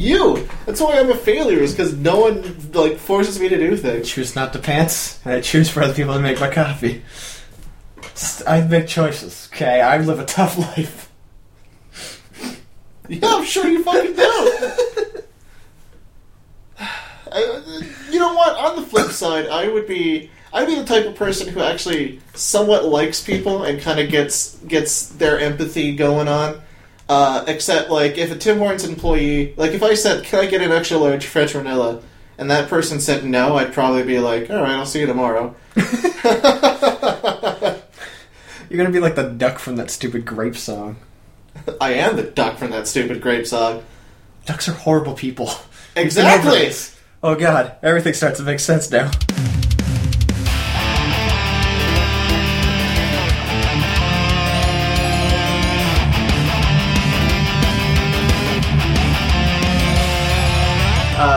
You. That's why I'm a failure. Is because no one like forces me to do I things. choose not to pants, and I choose for other people to make my coffee. I make choices. Okay, I live a tough life. Yeah, I'm sure you fucking do. I, you know what? On the flip side, I would be I'd be the type of person who actually somewhat likes people and kind of gets gets their empathy going on. Uh, except like if a Tim Hortons employee, like if I said, "Can I get an extra large French vanilla?" and that person said no, I'd probably be like, "All right, I'll see you tomorrow." You're gonna be like the duck from that stupid grape song. I am the duck from that stupid grape song. Ducks are horrible people. Exactly. Oh god, everything starts to make sense now.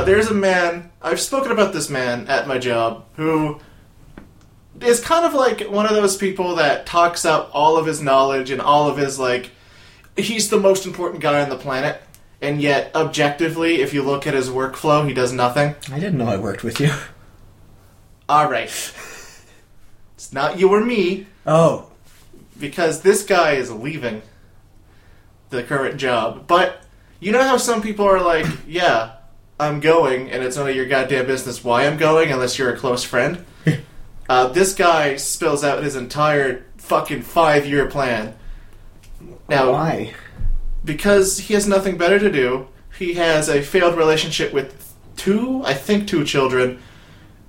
Uh, there's a man, I've spoken about this man at my job, who is kind of like one of those people that talks up all of his knowledge and all of his, like, he's the most important guy on the planet, and yet, objectively, if you look at his workflow, he does nothing. I didn't know I worked with you. Alright. it's not you or me, Oh, because this guy is leaving the current job. But you know how some people are like, yeah, I'm going, and it's none of your goddamn business why I'm going unless you're a close friend? uh, this guy spills out his entire fucking five year plan. Now, why? because he has nothing better to do, he has a failed relationship with two, I think, two children.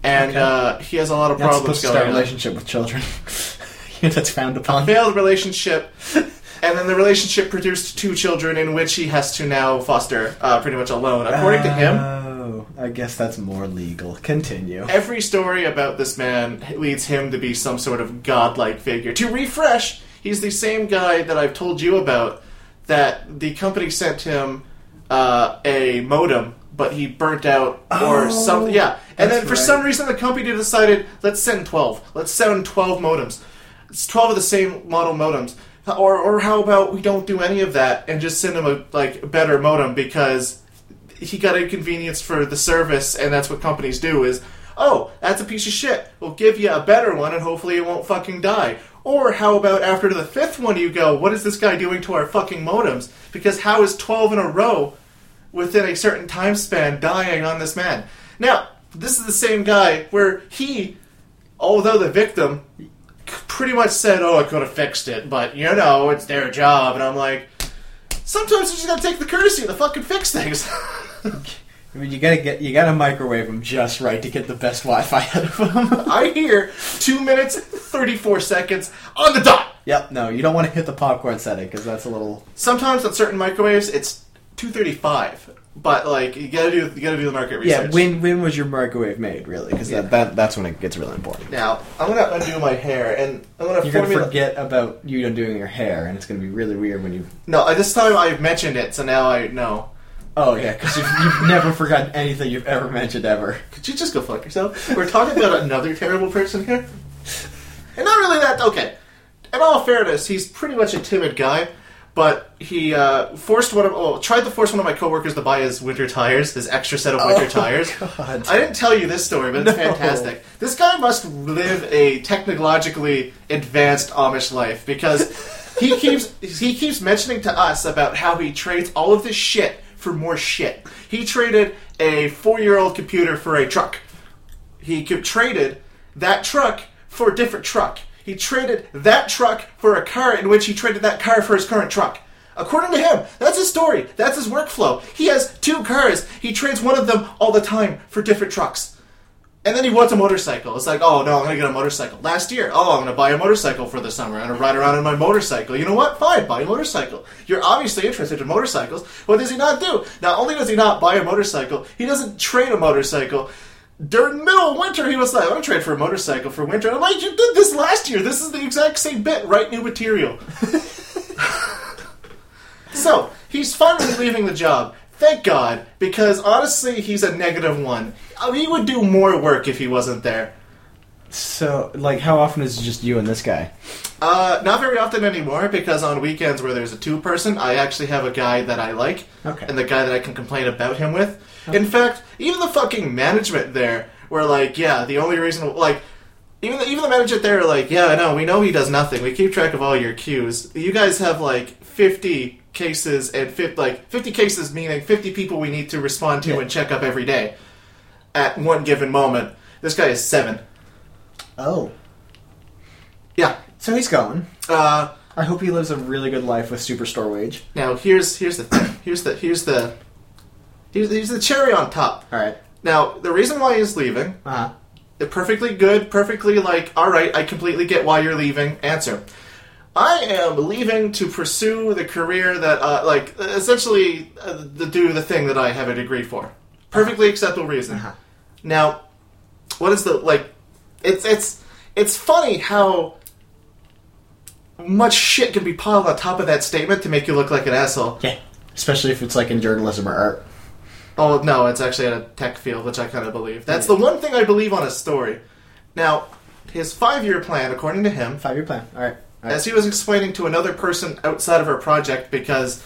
And Okay. uh, he has a lot of You're problems to start a on relationship with children. That's frowned upon. failed relationship, and then the relationship produced two children in which he has to now foster uh, pretty much alone. According to him, Oh, I guess that's more legal. Continue. every story about this man leads him to be some sort of godlike figure. To refresh, he's the same guy that I've told you about. That the company sent him uh, a modem, but he burnt out or Oh, something. Yeah, and then for right. some reason the company decided let's send twelve. Let's send twelve modems. It's twelve of the same model modems. Or, or how about we don't do any of that and just send him a like better modem because he got inconvenienced for the service, and that's what companies do is, oh, that's a piece of shit. We'll give you a better one, and hopefully it won't fucking die. Or how about after the fifth one you go, what is this guy doing to our fucking modems? Because how is 12 in a row within a certain time span dying on this man? Now, this is the same guy where he, although the victim, pretty much said, oh, I could have fixed it, but you know, it's their job. And I'm like, sometimes you just gotta take the courtesy to fucking fix things. I mean, you gotta get you gotta microwave them just right to get the best Wi-Fi out of them. I hear two minutes, 34 seconds on the dot. yep. No, you don't want to hit the popcorn setting because that's a little. Sometimes on certain microwaves, it's 235. But, like, you gotta do, you gotta do the market research. Yeah. When when was your microwave made? Really? Because Yeah. that, that that's when it gets really important. Now, I'm gonna undo my hair, and I'm gonna You're gonna forget about you doing your hair, and it's gonna be really weird when you. No, uh, this time I've mentioned it, so now I know. Oh yeah, because you've, you've never forgotten anything you've ever mentioned ever. Could you just go fuck yourself? We're talking about another terrible person here. And not really that. Okay. In all fairness, he's pretty much a timid guy, but he uh, forced one of. Oh, tried to force one of my coworkers to buy his winter tires, his extra set of winter Oh, tires. God. I didn't tell you this story, but it's No. fantastic. This guy must live a technologically advanced Amish life because he keeps he keeps mentioning to us about how he trades all of this shit for more shit. He traded a four year old computer for a truck. He traded that truck for a different truck. He traded that truck for a car in which he traded that car for his current truck. According to him, that's his story. That's his workflow. He has two cars. He trades one of them all the time for different trucks. And then he wants a motorcycle. It's like, oh no, I'm gonna get a motorcycle. Last year, oh, I'm gonna buy a motorcycle for the summer. I'm gonna ride around on my motorcycle. You know what? Fine, buy a motorcycle. You're obviously interested in motorcycles. What does he not do? Not only does he not buy a motorcycle, he doesn't trade a motorcycle. During middle of winter, he was like, I'm gonna trade for a motorcycle for winter. I'm like, you did this last year. This is the exact same bit. Write new material. So he's finally leaving the job. Thank God, because honestly, he's a negative one. Uh, He would do more work if he wasn't there. So, like, how often is it just you and this guy? Uh, not very often anymore because on weekends where there's a two person, I actually have a guy that I like Okay. and the guy that I can complain about him with. In fact, even the fucking management there were like, yeah, the only reason, like, even the, even the management there are like, yeah, I know, we know he does nothing. We keep track of all your cues. You guys have like 50 cases and fi- like 50 cases meaning 50 people we need to respond to and check up every day at one given moment. This guy is seven. Oh. Yeah. So he's going. Uh, I hope he lives a really good life with superstore wage. Now here's here's the thing. Here's the here's the here's, here's the cherry on top. Alright. Now the reason why he's leaving, Uh huh. a perfectly good, perfectly like, all right, I completely get why you're leaving. Answer. I am leaving to pursue the career that, uh, like, essentially, uh, to do the thing that I have a degree for. Perfectly acceptable reason. Uh-huh. Now, what is the like? It's it's it's funny how much shit can be piled on top of that statement to make you look like an asshole. Yeah. Especially if it's like in journalism or art. Oh no, it's actually a tech field, which I kind of believe. That's the one thing I believe on his story. Now, his five-year plan, according to him, Five year plan. Alright. as he was explaining to another person outside of our project, because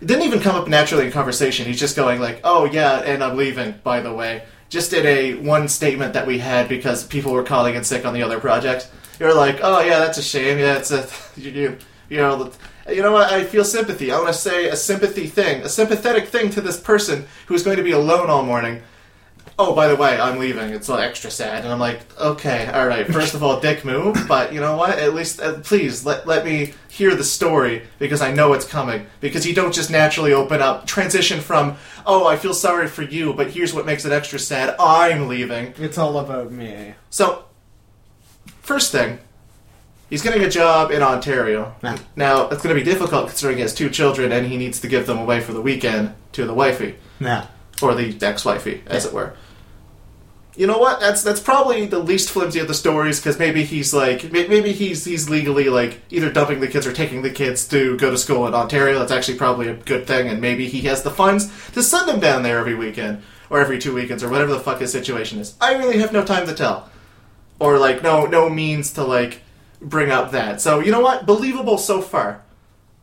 it didn't even come up naturally in conversation. He's just going like, "Oh yeah, and I'm leaving." By the way, just in a one statement that we had because people were calling in sick on the other project. You're like, "Oh yeah, that's a shame. Yeah, it's a you you, you know." You know what? I feel sympathy. I want to say a sympathy thing, a sympathetic thing to this person who's going to be alone all morning. Oh, by the way, I'm leaving. It's like extra sad, and I'm like, okay, all right. First of all, dick move, but you know what? At least, uh, please let let me hear the story because I know it's coming. Because you don't just naturally open up, transition from, oh, I feel sorry for you, but here's what makes it extra sad. I'm leaving. It's all about me. So, first thing, he's getting a job in Ontario. Yeah. Now, it's going to be difficult considering he has two children and he needs to give them away for the weekend to the wifey Yeah. or the ex-wifey, as it were. You know what? That's that's probably the least flimsy of the stories because maybe he's like maybe he's he's legally like either dumping the kids or taking the kids to go to school in Ontario. That's actually probably a good thing, and maybe he has the funds to send them down there every weekend or every two weekends or whatever the fuck his situation is. I really have no time to tell, or like no no means to like bring up that. So you know what? Believable so far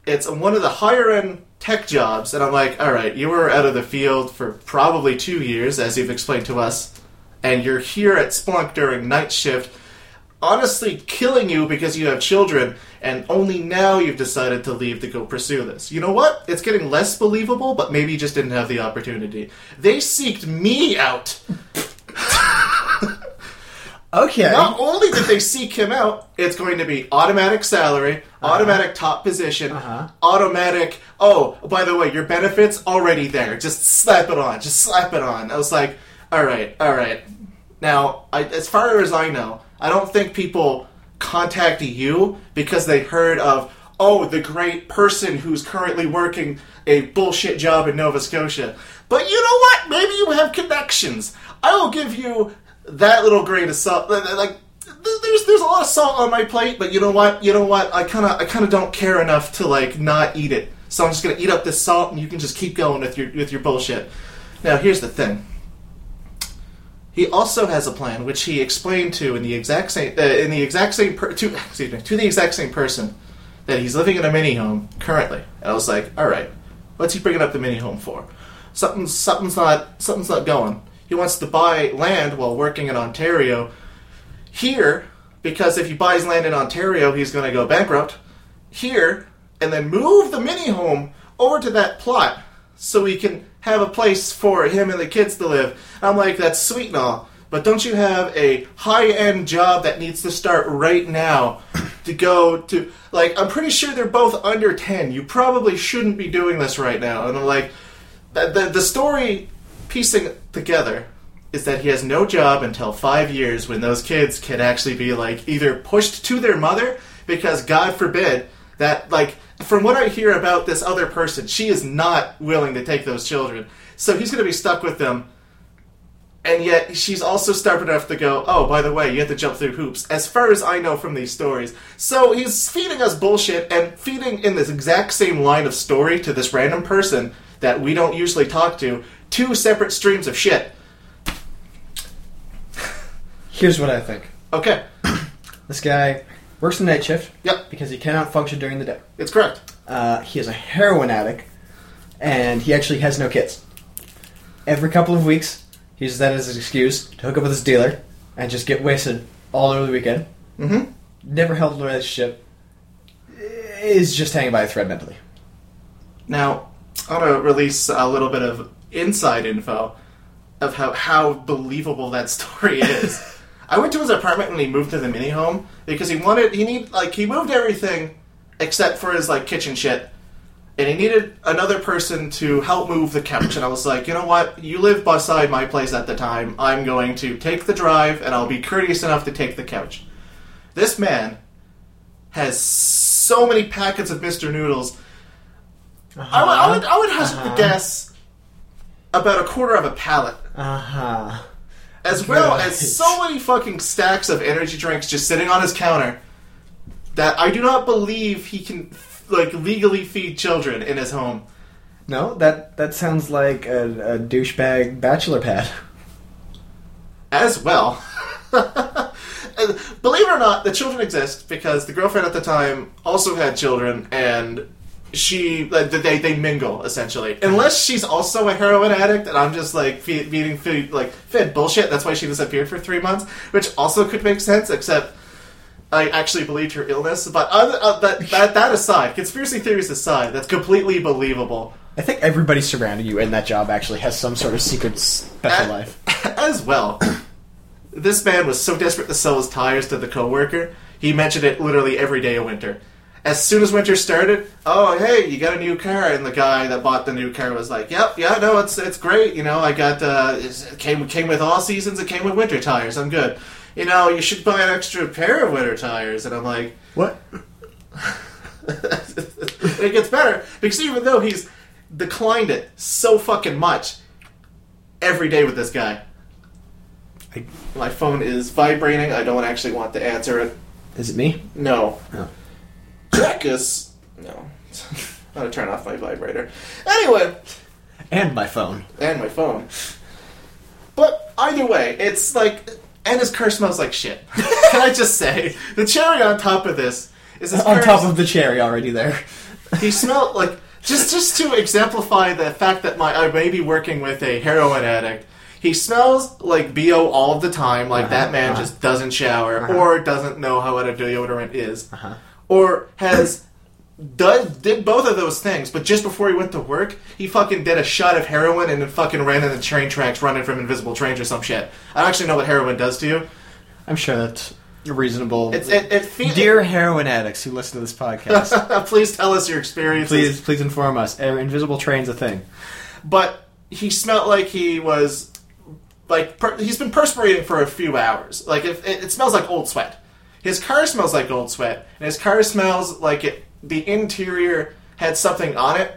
it's one of the higher end tech jobs, and I'm like, all right, you were out of the field for probably two years, as you've explained to us, and you're here at Splunk during night shift, honestly killing you because you have children, and only now you've decided to leave to go pursue this. You know what? It's getting less believable, but maybe you just didn't have the opportunity. They seeked me out. Okay. Not only did they seek him out, it's going to be automatic salary, automatic top position, Uh-huh. automatic. Oh, by the way, your benefits already there. Just slap it on. Just slap it on. I was like, all right, all right. Now, I, as far as I know, I don't think people contact you because they heard of oh the great person who's currently working a bullshit job in Nova Scotia. But you know what? Maybe you have connections. I will give you that little grain of salt. Like there's there's a lot of salt on my plate, but you know what? You know what? I kind of I kind of don't care enough to like not eat it. So I'm just gonna eat up this salt, and you can just keep going with your with your bullshit. Now here's the thing. He also has a plan, which he explained to in the exact same uh, in the exact same per- to excuse me to the exact same person that he's living in a mini home currently. And I was like, all right, what's he bringing up the mini home for? Something's something's not something's not going. He wants to buy land while working in Ontario here because if he buys land in Ontario, he's going to go bankrupt here and then move the mini home over to that plot so he can have a place for him and the kids to live. I'm like, that's sweet and all, but don't you have a high end job that needs to start right now to go to? Like, I'm pretty sure they're both under 10. You probably shouldn't be doing this right now. And I'm like, the, the, the story piecing together is that he has no job until five years when those kids can actually be like either pushed to their mother because God forbid that like from what I hear about this other person, she is not willing to take those children. So he's going to be stuck with them. And yet she's also stubborn enough to go, oh, by the way, you have to jump through hoops, as far as I know from these stories. So he's feeding us bullshit and feeding in this exact same line of story to this random person that we don't usually talk to, two separate streams of shit. Here's what I think. Okay. This guy works the night shift. Yep. Because he cannot function during the day. It's correct. Uh, he is a heroin addict, and he actually has no kids. Every couple of weeks, he uses that as an excuse to hook up with his dealer and just get wasted all over the weekend. Mm-hmm. Never held a relationship. Is just hanging by a thread mentally. Now, I want to release a little bit of inside info of how, how believable that story is. I went to his apartment when he moved to the mini home because he wanted he need like he moved everything except for his like kitchen shit. And he needed another person to help move the couch. And I was like, you know what? You live beside my place at the time. I'm going to take the drive and I'll be courteous enough to take the couch. This man has so many packets of Mr. Noodles I would, I would, I would hazard Uh-huh. to guess about a quarter of a pallet, Uh huh. as well as so many fucking stacks of energy drinks just sitting on his counter that I do not believe he can like legally feed children in his home. No, that that sounds like a, a douchebag bachelor pad. As well, believe it or not, the children exist because the girlfriend at the time also had children and. She, like, they, they mingle essentially. Unless she's also a heroin addict, and I'm just like feed, feeding food, like fed bullshit. That's why she disappeared for three months, which also could make sense. Except I actually believed her illness. But other, uh, that, that that aside, conspiracy theories aside, that's completely believable. I think everybody surrounding you in that job actually has some sort of secret special Uh, life. As well, this man was so desperate to sell his tires to the coworker, he mentioned it literally every day of winter. As soon as winter started, oh hey, you got a new car, and the guy that bought the new car was like, "Yep, yeah, no, it's it's great. You know, I got uh, it came came with all seasons. It came with winter tires. I'm good. You know, you should buy an extra pair of winter tires." And I'm like, What? it gets better because even though he's declined it so fucking much, every day with this guy. I- My phone is vibrating. I don't actually want to answer it. Is it me? No. No. Jackus. No. I'm gonna turn off my vibrator. Anyway, And my phone. and my phone. But either way, it's like, and his car smells like shit. Can I just say the cherry on top of this is his On top of the cherry already there. he smelled like just just to exemplify the fact that my I may be working with a heroin addict. He smells like bo all the time, like that man uh-huh. just doesn't shower Uh-huh. or doesn't know how what a deodorant is, Uh-huh. Or has does did both of those things. But just before he went to work, he fucking did a shot of heroin and then fucking ran in the train tracks, running from invisible trains or some shit. I don't actually know what heroin does to you. I'm sure that's reasonable. It's it, it fe- Dear heroin addicts who listen to this podcast, please tell us your experiences. please please inform us. Invisible trains a thing? but he smelled like he was like per- he's been perspiring for a few hours. Like if it, it smells like old sweat. His car smells like old sweat, and his car smells like it. The interior had something on it,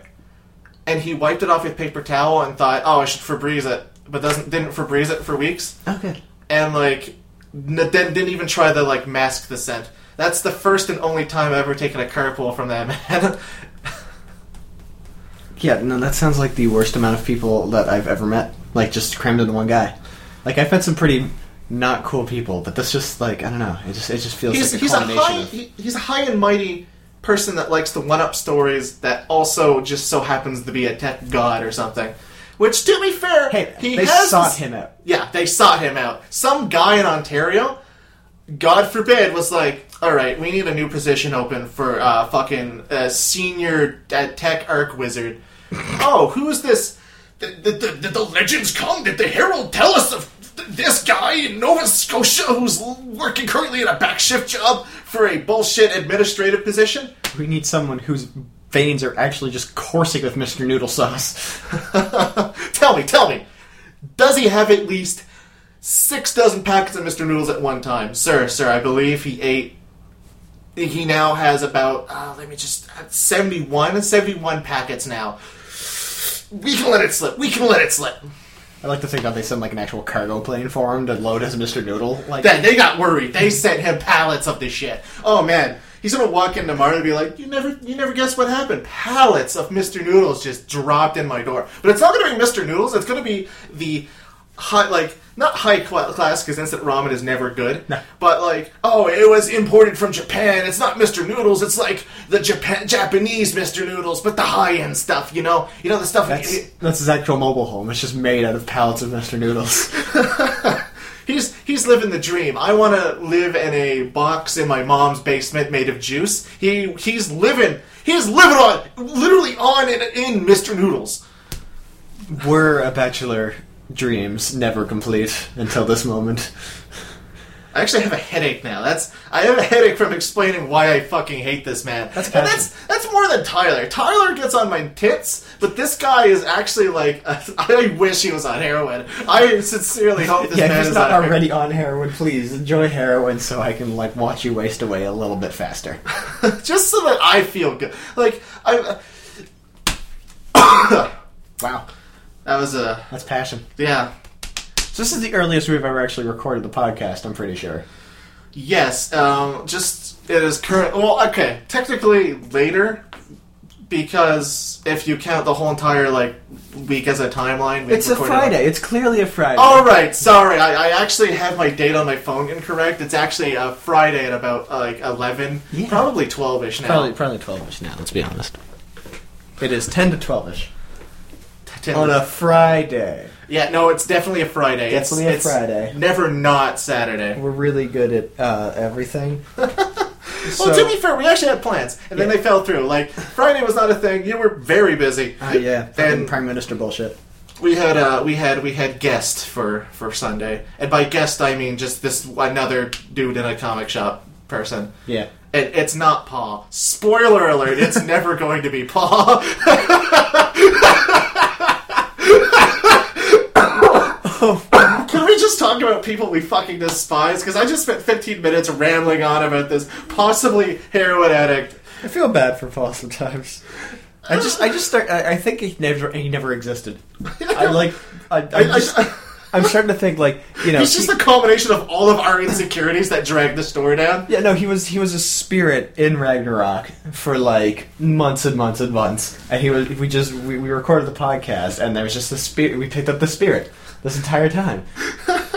and he wiped it off with paper towel and thought, "Oh, I should Febreze it," but doesn't didn't Febreze it for weeks, oh, Okay. and like n- didn't didn't even try to like mask the scent. That's the first and only time I've ever taken a carpool from that man. Yeah, no, that sounds like the worst amount of people that I've ever met. Like just crammed into one guy. Like I've met some pretty not cool people, but that's just like I don't know. It just it just feels he's like a he's a high of- he, he's a high and mighty person that likes to one up stories that also just so happens to be a tech god or something. Which, to be fair, Hey, he they sought him out. Yeah, they sought him out. Some guy in Ontario, God forbid, was like, "All right, we need a new position open for uh, fucking uh, senior uh, tech arc wizard." oh, who is this? Did, did, did the legends come? Did the Herald tell us of this guy in Nova Scotia who's working currently in a back shift job for a bullshit administrative position? We need someone whose veins are actually just coursing with Mr. Noodle Sauce. tell me, tell me. Does he have at least six dozen packets of Mr. Noodles at one time? Sir, sir, I believe he ate. He now has about, uh, let me just, 71, 71 packets now. We can let it slip. We can let it slip. I like to think that they sent like an actual cargo plane for him to load as Mr. Noodle. Like Then they got worried. They sent him pallets of this shit. Oh man, he's gonna walk in tomorrow and be like, "You never, you never guess what happened? Pallets of Mr. Noodles just dropped in my door." But it's not gonna be Mr. Noodles. It's gonna be the high, like not high class because instant ramen is never good. No. But like, oh, it was imported from Japan. It's not Mr. Noodles. It's like the Japan Japanese Mr. Noodles, but the high end stuff. You know, you know the stuff. That's that's his actual mobile home. It's just made out of pallets of Mr. Noodles. He's he's living the dream. I want to live in a box in my mom's basement made of juice. He he's living he's living on literally on and in Mr. Noodles. We're a bachelor dreams never complete until this moment? I actually have a headache now. That's I have a headache from explaining why I fucking hate this man. That's and that's that's more than Tyler. Tyler gets on my tits, but this guy is actually like I wish he was on heroin. I sincerely hope this yeah, man he's is not on heroin. already on heroin, please enjoy heroin so I can like watch you waste away a little bit faster. just so that I feel good. Like I. Wow, that was a that's passion. yeah. So this is the earliest we've ever actually recorded the podcast. I'm pretty sure. Yes, um, just it is current. Well, okay, technically later because if you count the whole entire like week as a timeline, we It's a recorded Friday. It's clearly a Friday. All right, sorry, I, I actually have my date on my phone incorrect. It's actually a Friday at about uh, like eleven, Yeah. probably twelve ish now. Probably probably twelve-ish now. Let's be honest. It is ten to twelve-ish On a Friday. yeah, no, it's definitely a Friday. It's- Definitely a it's Friday. Never not Saturday. We're really good at uh, everything. well, to be fair, we actually had plans, and then Yeah. they fell through. Like Friday was not a thing. You were very busy. uh, yeah, fucking and Prime Minister bullshit. we had uh, we had we had guest for for Sunday, and by guest I mean just this another dude in a comic shop person. Yeah. And it's not Paul. Spoiler alert: it's never going to be Paul. Can we just talk about people we fucking despise? Because I just spent 15 minutes rambling on about this possibly heroin addict. I feel bad for Paul sometimes. I just, I just start. I, I think he never, he never existed. I like, I, I just, I'm starting to think like, you know, He's just he- the combination of all of our insecurities that dragged the story down. yeah, no, he was, he was a spirit in Ragnarok for like months and months and months, and he was. We just, we, we recorded the podcast, and there was just the spirit. We picked up the spirit this entire time.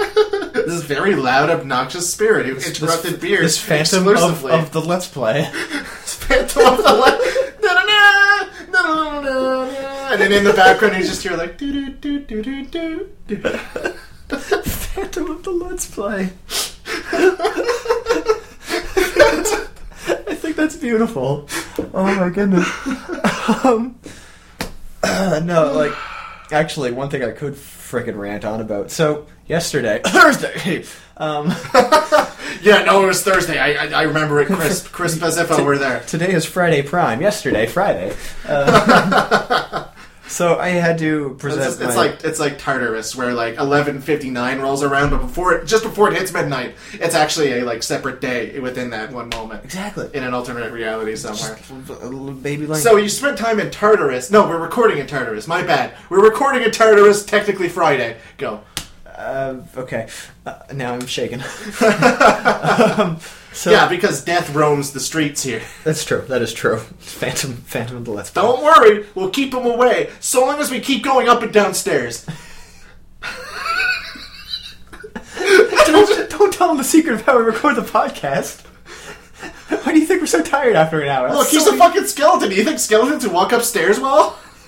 This very loud, obnoxious spirit who interrupted this, beers this phantom of, of the Let's Play. Phantom of the Light. Na-na-na, na-na-na-na-na. And then in the background, you just hear like do do do do do do. Phantom of the Let's Play. I think that's beautiful. Oh my goodness. Um, no, like, actually, one thing I could frickin' rant on about. So, yesterday, Thursday, um, Yeah, no, it was Thursday. I I, I remember it crisp, crisp as if I were there. today is Friday Prime. Yesterday, Friday. Uh, so I had to present. It's, it's my- like it's like Tartarus, where like eleven fifty nine rolls around, but before it, just before it hits midnight, it's actually a like separate day within that one moment exactly in an alternate reality somewhere. baby like. So you spent time in Tartarus. No, we're recording in Tartarus. My bad. We're recording in Tartarus. Technically Friday. Go. Uh, okay. Uh, now I'm shaken. um, so yeah, because death roams the streets here. that's true. That is true. Phantom, Phantom of the Let's Don't worry, we'll keep him away so long as we keep going up and downstairs. don't, don't tell him the secret of how we record the podcast. Why do you think we're so tired after an hour? Look, That's he's so a fucking skeleton. Do you think skeletons can walk upstairs well?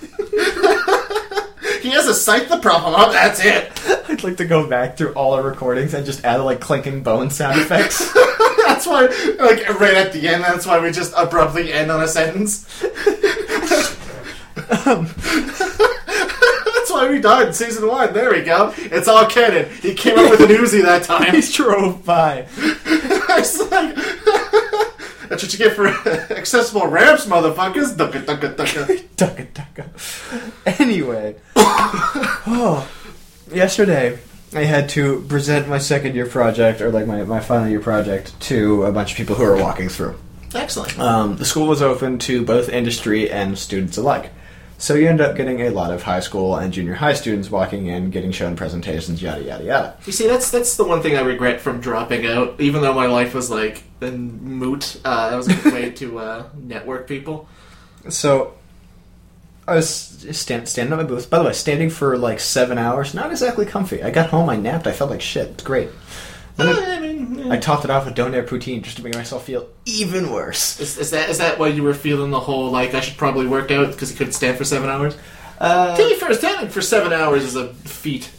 he has a sight the problem up. That's it. I'd like to go back through all our recordings and just add like clinking bone sound effects. That's why, like right at the end, that's why we just abruptly end on a sentence. that's why we died in season one. There we go. It's all canon. He came up with an Uzi that time. he drove by. It's like, that's what you get for accessible ramps, motherfuckers. Ducka, ducka, ducka. Ducka ducka. Anyway, oh, yesterday I had to present my second year project, or like my, my final year project, to a bunch of people who are walking through. Excellent. Um, the school was open to both industry and students alike. So you end up getting a lot of high school and junior high students walking in, getting shown presentations, yada yada yada. You see, that's that's the one thing I regret from dropping out. Even though my life was like a moot, uh, that was a good way to uh, network people. So I was stand, standing at my booth. By the way, standing for like seven hours, not exactly comfy. I got home, I napped, I felt like shit. It's great. Then I, I mean, yeah. I topped it off with donair poutine just to make myself feel even worse. is, is that is that why you were feeling the whole like I should probably work out because you couldn't stand for seven hours? Uh, To be fair, standing for seven hours is a feat.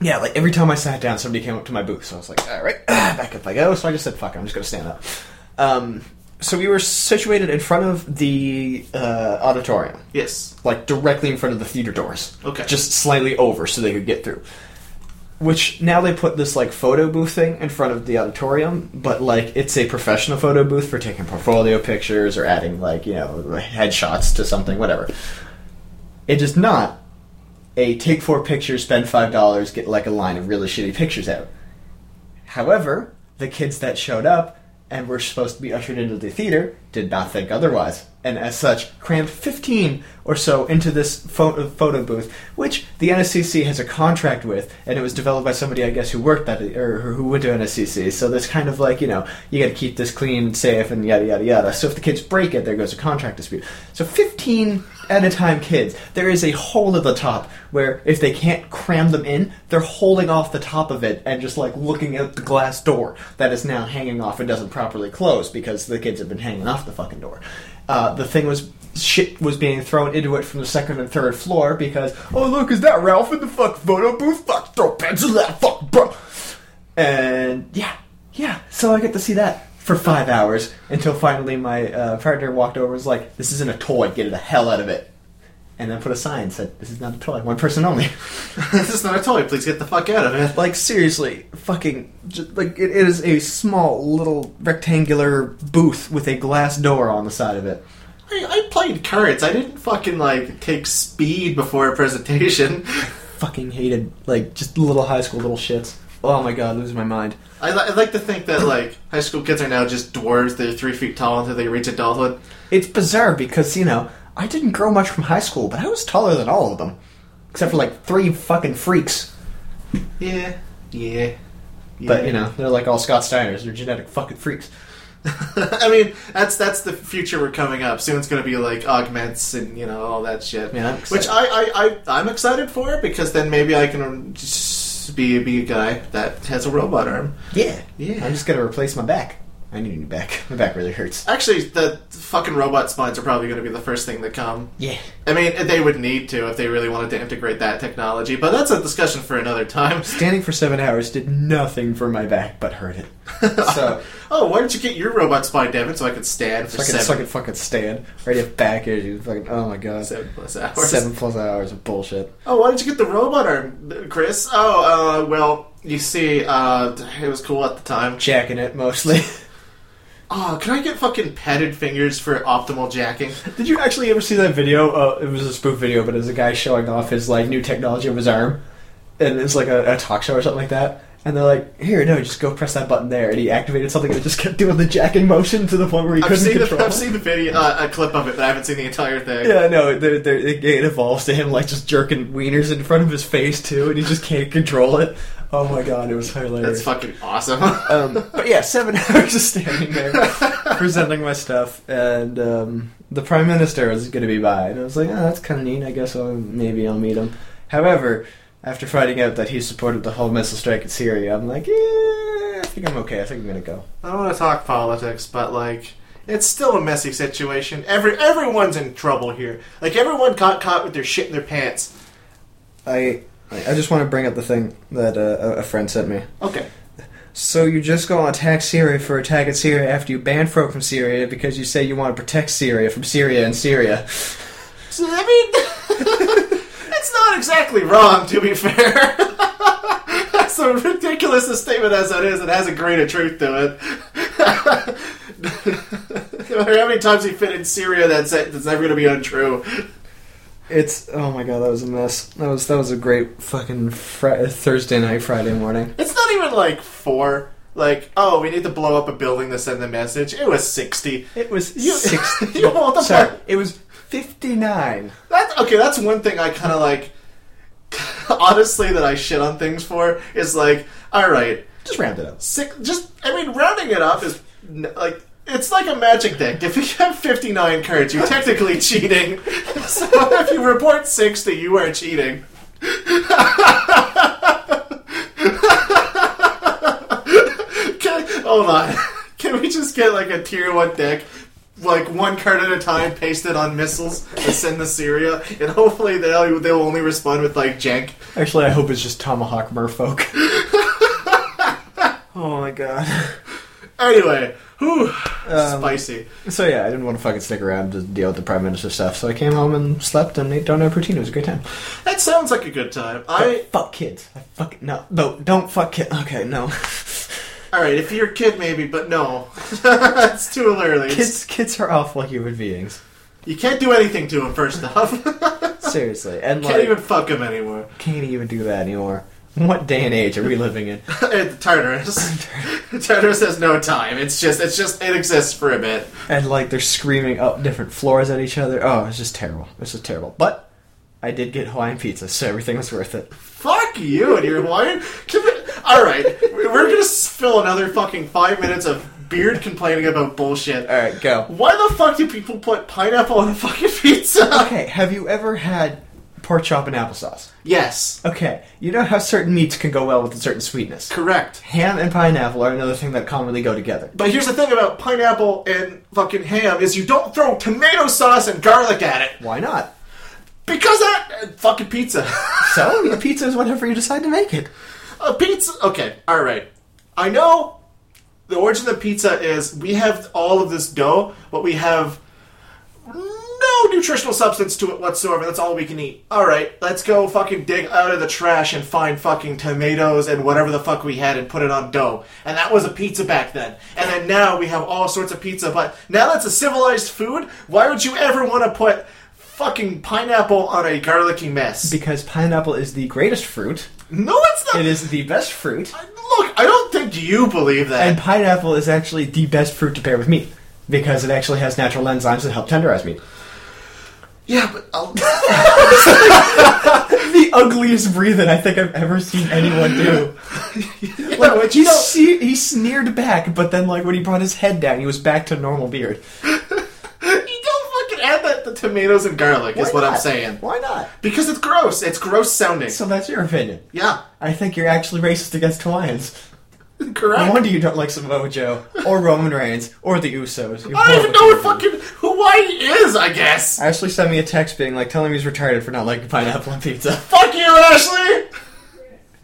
yeah, like every time I sat down, somebody came up to my booth, so I was like, all right, back up I go. So I just said, fuck, it, I'm just gonna stand up. Um, so we were situated in front of the uh, auditorium. Yes. like directly in front of the theater doors. Okay. Just slightly over so they could get through. Which now they put this like photo booth thing in front of the auditorium, but like it's a professional photo booth for taking portfolio pictures or adding like, you know, headshots to something, whatever. It is not a take four pictures, spend five dollars, get like a line of really shitty pictures out. However, the kids that showed up and we were supposed to be ushered into the theater did not think otherwise, and as such, crammed 15 or so into this photo, booth, which the NSCC has a contract with, and it was developed by somebody, I guess, who worked at or who went to NSCC. So there's kind of like, you know, you got to keep this clean, and safe, and yada yada yada. So if the kids break it, there goes a contract dispute. So 15 at a time kids, there is a hole at the top where if they can't cram them in, they're holding off the top of it and just like looking at the glass door that is now hanging off and doesn't properly close because the kids have been hanging off the fucking door. Uh, the thing was shit was being thrown into it from the second and third floor because oh look is that Ralph in the fuck photo booth? Fuck throw pencil that fuck bro. And yeah yeah so I get to see that for five hours until finally my uh, partner walked over and was like this isn't a toy get the hell out of it and then put a sign said this is not a toy one person only this is not a toy. Please get the fuck out of it. like seriously fucking just, like it is a small little rectangular booth with a glass door on the side of it I, I played cards. I didn't fucking like take speed before a presentation. fucking hated like just little high school little shits oh my god losing my mind I, li- I like to think that like high school kids are now just dwarves. They're three feet tall until they reach adulthood. it's bizarre because you know i didn't grow much from high school but i was taller than all of them except for like three fucking freaks Yeah, yeah. but you know they're like all scott steiners they're genetic fucking freaks I mean, that's that's the future we're coming up. Soon it's going to be like augments and you know all that shit. Yeah, I'm Which. I, I, I I'm excited for because then maybe I can just be be a guy that has a robot arm. yeah Yeah. i'm just gonna replace my back i need a new back my back really hurts Actually, the fucking robot spines are probably going to be the first thing that come. yeah I mean, they would need to if they really wanted to integrate that technology, but that's a discussion for another time. standing for seven hours did nothing for my back but hurt it so Oh, why didn't you get your robot spine, Devin, so I could stand for so I, can, seven, so I can fucking stand right have back issues fucking oh my god seven plus hours? seven plus hours of bullshit Oh, why did you get the robot arm, Chris? Oh, uh, well, you see, uh, it was cool at the time. jacking it mostly Oh, can I get fucking padded fingers for optimal jacking? Did you actually ever see that video? Uh, it was a spoof video, but it was a guy showing off his like new technology of his arm, and it's like a, a talk show or something like that. And they're like, "Here, no, just go press that button there." And he activated something that just kept doing the jacking motion to the point where he I've couldn't seen, control. the, I've seen the video, uh, a clip of it, but I haven't seen the entire thing. Yeah, no, they're, they're, it, it evolves to him like just jerking wieners in front of his face too, and he just can't control it. Oh my god, it was hilarious. That's fucking awesome. um, but yeah, seven hours of standing there presenting my stuff, and um, the prime minister was going to be by, and I was like, oh, that's kind of neat. I guess I'll, maybe I'll meet him. However, after finding out that he supported the whole missile strike in Syria, I'm like, yeah, I think I'm okay. I think I'm to go. I don't want to talk politics, but like, it's still a messy situation. Every everyone's in trouble here. Like everyone got caught with their shit in their pants. I I just want to bring up the thing that uh, a friend sent me. Okay. So you just go attack Syria for attacking Syria after you ban folk from Syria because you say you want to protect Syria from Syria and Syria. So, I mean, not exactly wrong, to be fair. That's a ridiculous a statement as it is. It has a grain of truth to it. no matter how many times you fit in Syria, that's that's never going to be untrue. It's oh my god, that was a mess. That was that was a great fucking fri- Thursday night, Friday morning. It's not even like four. Like, oh, we need to blow up a building to send the message. It was sixty. It was You- sixty. you multiply- Sorry, it was fifty nine. Okay. That's one thing I kind of like. Honestly, that I shit on things for is like, all right, Just round it up. six. Just I mean, rounding it up is like It's like a magic deck. If you have 59 cards, you're technically cheating. So if you report 60, you are cheating. Can, hold on. Can we just get like a tier 1 deck? Like one card at a time, pasted on missiles, and send to Syria, and hopefully they'll they'll only respond with like jank. Actually, I hope it's just Tomahawk Merfolk. oh my god. Anyway, whew, Um, spicy. So yeah, I didn't want to fucking stick around to deal with the prime minister stuff. So I came home and slept and ate donair poutine. It was a great time. That sounds like a good time. I fuck kids. I fucking no, no, don't fuck kids. Okay, no. all right. If you're a kid, maybe, but no, it's too early. Kids, kids are awful human beings. you can't do anything to them. First off, Seriously, and can't like even fuck them anymore. can't even do that anymore. What day and age are we living in? the Tartarus, Tartarus has no time. It's just, it's just, it exists for a bit. and like they're screaming up different floors at each other. Oh, it's just terrible. It's just terrible. But I did get Hawaiian pizza, so everything was worth it. Fuck you and your Hawaiian. Can we- All right, we're gonna fill another fucking five minutes of beard complaining about bullshit. All right, go. Why the fuck do people put pineapple on a fucking pizza? Okay, have you ever had pork chop and applesauce? Yes, Okay, you know how certain meats can go well with a certain sweetness. correct. Ham and pineapple are another thing that commonly go together. But here's the thing about pineapple and fucking ham is you don't throw tomato sauce and garlic at it Why not? because that uh, fucking pizza. So the pizza is whatever you decide to make it. A pizza. Okay, all right. I know the origin of pizza is we have all of this dough, but we have no nutritional substance to it whatsoever. That's all we can eat. All right, let's go fucking dig out of the trash and find fucking tomatoes and whatever the fuck we had and put it on dough. And that was a pizza back then. And then now we have all sorts of pizza, but now that's a civilized food. Why would you ever want to put fucking pineapple on a garlicky mess? Because pineapple is the greatest fruit. No, it's not. It is the best fruit. Look, I don't think you believe that. And pineapple is actually the best fruit to pair with meat. Because it actually has natural enzymes that help tenderize meat. yeah, but I'll, the ugliest breathing I think I've ever seen anyone do. yeah, Like, he, you don't. he sneered back, but then, like, when he brought his head down, he was back to normal beard. You don't fucking add that to tomatoes and garlic. Is Why what I'm saying. Why not? Because it's gross. It's gross sounding. So that's your opinion. yeah, I think you're actually racist against Hawaiians. Correct. No wonder you don't like Samoa Joe, or Roman Reigns, or the Usos. You're I don't even know what fucking Hawaii is. I guess. Ashley sent me a text being like, telling me he's retarded for not liking pineapple on pizza. Fuck you, Ashley.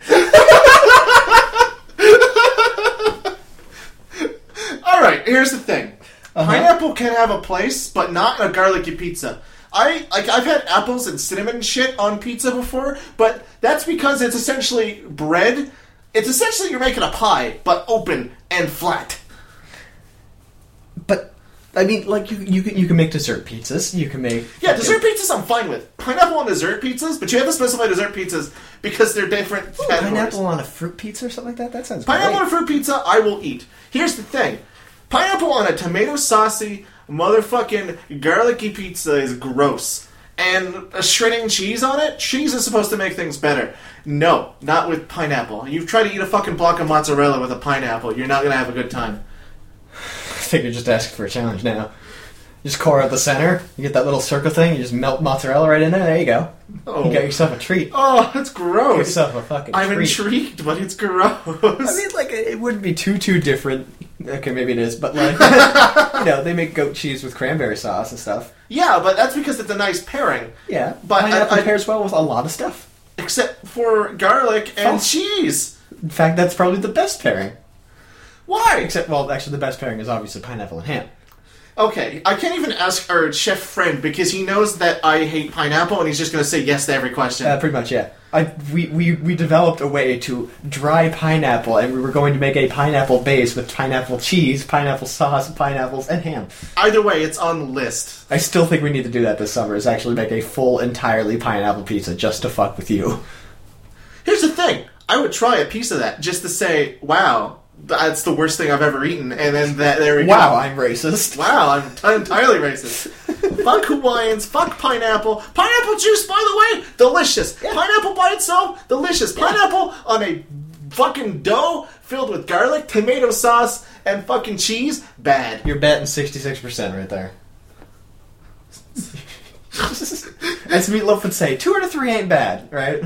All right. Here's the thing. Uh-huh. Pineapple can have a place, but not in a garlicky pizza. I like I've had apples and cinnamon shit on pizza before, but that's because it's essentially bread. It's essentially you're making a pie, but open and flat. But I mean, like you, you can you can make dessert pizzas. You can make Yeah, dessert pizzas I'm fine with. Pineapple on dessert pizzas, but you have to specify dessert pizzas because they're different Ooh, categories. pineapple on a fruit pizza or something like that. That sounds Pineapple on a fruit pizza, I will eat. Here's the thing: pineapple on a tomato saucy, motherfucking garlicky pizza is gross. And a shredding cheese on it, cheese is supposed to make things better. No, not with pineapple. You try to eat a fucking block of mozzarella with a pineapple, you're not gonna have a good time. I think you're just asking for a challenge now. You just core out the center. You get that little circle thing. You just melt mozzarella right in there. There you go. Oh, You got yourself a treat. oh that's Get gross. yourself a fucking treat. I'm treat. intrigued, but it's gross. I mean, like it it wouldn't be too too different. Okay, maybe it is, but like you know, they make goat cheese with cranberry sauce and stuff. yeah, but that's because it's a nice pairing. Yeah, But pineapple I- I- pairs well with a lot of stuff. Except for garlic and Oh. cheese. In fact, that's probably the best pairing. Why? Except, well, actually, the best pairing is obviously pineapple and ham. Okay, I can't even ask our chef friend because he knows that I hate pineapple and he's just going to say yes to every question. Uh, pretty much, yeah. I we, we we developed a way to dry pineapple, and we were going to make a pineapple base with pineapple cheese, pineapple sauce, pineapples, and ham. Either way, it's on the list. I still think we need to do that this summer. Is actually make a full, entirely pineapple pizza just to fuck with you. Here's the thing I would try a piece of that just to say, wow, that's the worst thing I've ever eaten, and then that, there we Wow, go. I'm racist. Wow, I'm t- entirely racist. fuck Hawaiians, fuck pineapple. Pineapple juice, by the way, delicious. Yeah. Pineapple by itself, delicious. Pineapple on a fucking dough filled with garlic, tomato sauce, and fucking cheese, bad. You're betting 66% right there. As Meatloaf would say, two out of three ain't bad, right?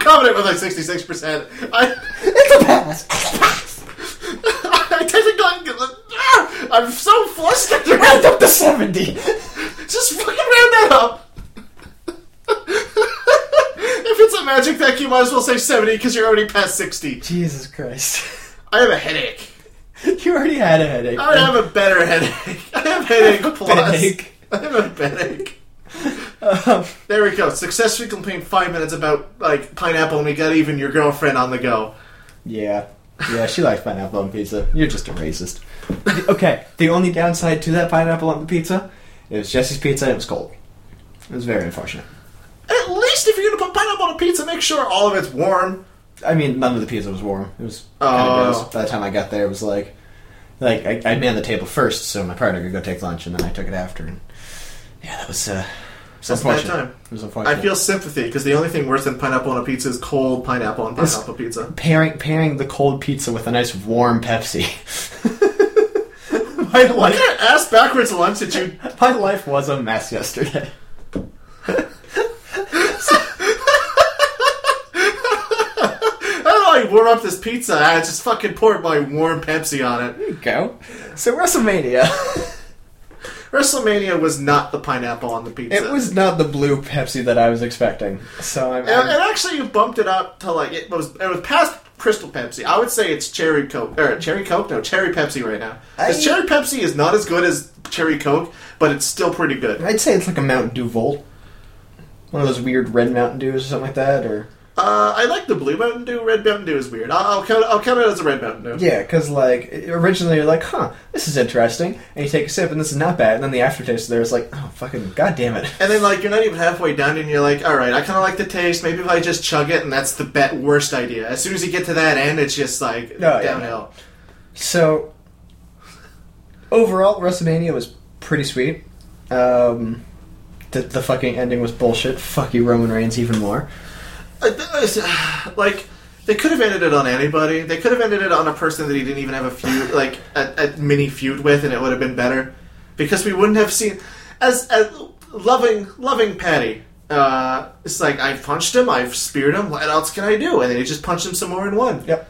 I'm confident with like 66%. I, It's a pass. I technically, ah, I'm so flustered. Round up to 70. Just fucking round that up. if it's a magic deck, you might as well say 70 because you're already past 60. Jesus Christ. I have a headache. You already had a headache. I have a better headache. I have headache plus. Headache. I have a headache. Um, There we go. Successfully complained five minutes about like pineapple, and we got even your girlfriend on the go. yeah. Yeah, she likes pineapple on pizza. You're just a racist. okay, the only downside to that pineapple on the pizza, it was Jesse's pizza and it was cold. It was very unfortunate. At least if you're gonna put pineapple on a pizza, make sure all of it's warm. I mean, none of the pizza was warm. It was kind Oh. of gross. By the time I got there, it was like, like I, I manned the table first, so my partner could go take lunch, and then I took it after. And yeah, that was uh, a bad time. It was unfortunate. I feel sympathy because the only thing worse than pineapple on a pizza is cold pineapple on pineapple pizza. pairing pairing the cold pizza with a nice warm Pepsi. my What life, kind of ass backwards lunch did you? my life was a mess yesterday. I warm up this pizza? I just fucking poured my warm Pepsi on it. There you go. So WrestleMania, WrestleMania was not the pineapple on the pizza. it was not the blue Pepsi that I was expecting. So I'm, And, I'm- and actually, you bumped it up to like it was. It was past Crystal Pepsi. I would say it's Cherry Coke or Cherry Coke. No, Cherry Pepsi right now. Because I- Cherry Pepsi is not as good as Cherry Coke, but it's still pretty good. I'd say it's like a Mountain Dew Volt. One of those weird red Mountain Dews or something like that, or Uh, I like the blue Mountain Dew. Red Mountain Dew is weird. I'll, I'll count. I'll count it as a red Mountain Dew. Yeah, because like originally you're like, huh, this is interesting, and you take a sip and this is not bad, and then the aftertaste there is like, oh fucking god damn it. And then like you're not even halfway done, and you're like, all right, I kind of like the taste. Maybe if I just chug it, and that's the bet worst idea. As soon as you get to that end, it's just like yeah. downhill. So overall, WrestleMania was pretty sweet. Um, the, the fucking ending was bullshit. Fuck you, Roman Reigns, even more. Like they could have ended it on anybody. They could have ended it on a person that he didn't even have a feud, like a, a mini feud with, and it would have been better because we wouldn't have seen as, as loving loving Patty. Uh, it's like I've punched him, I've speared him. What else can I do? And then he just punched him some more and won. Yep.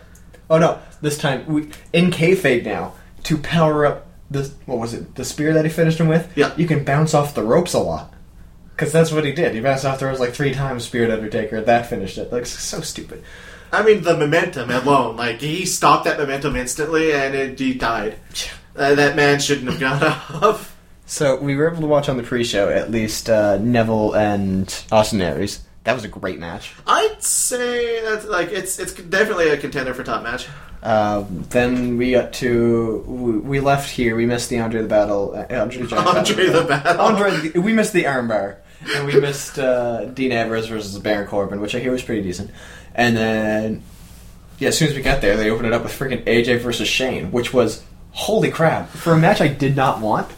Oh no, this time we in kayfabe now to power up the what was it the spear that he finished him with? Yeah. You can bounce off the ropes a lot. Because that's what he did. He bounced off the ropes like three times, Spirit Undertaker. That finished it. Like so stupid. I mean, the momentum alone, like he stopped that momentum instantly, and it, he died. Uh, that man shouldn't have got off. So we were able to watch on the pre-show at least uh, Neville and Austin Aries. That was a great match. I'd say that's like it's it's definitely a contender for top match. Um, then we got to we we left here. We missed the Andre the Battle. Uh, Andre, the Andre the Battle. Andre, we missed the armbar, and we missed uh, Dean Ambrose versus Baron Corbin, which I hear was pretty decent. And then, yeah, as soon as we got there, they opened it up with freaking AJ versus Shane, which was holy crap for a match I did not want.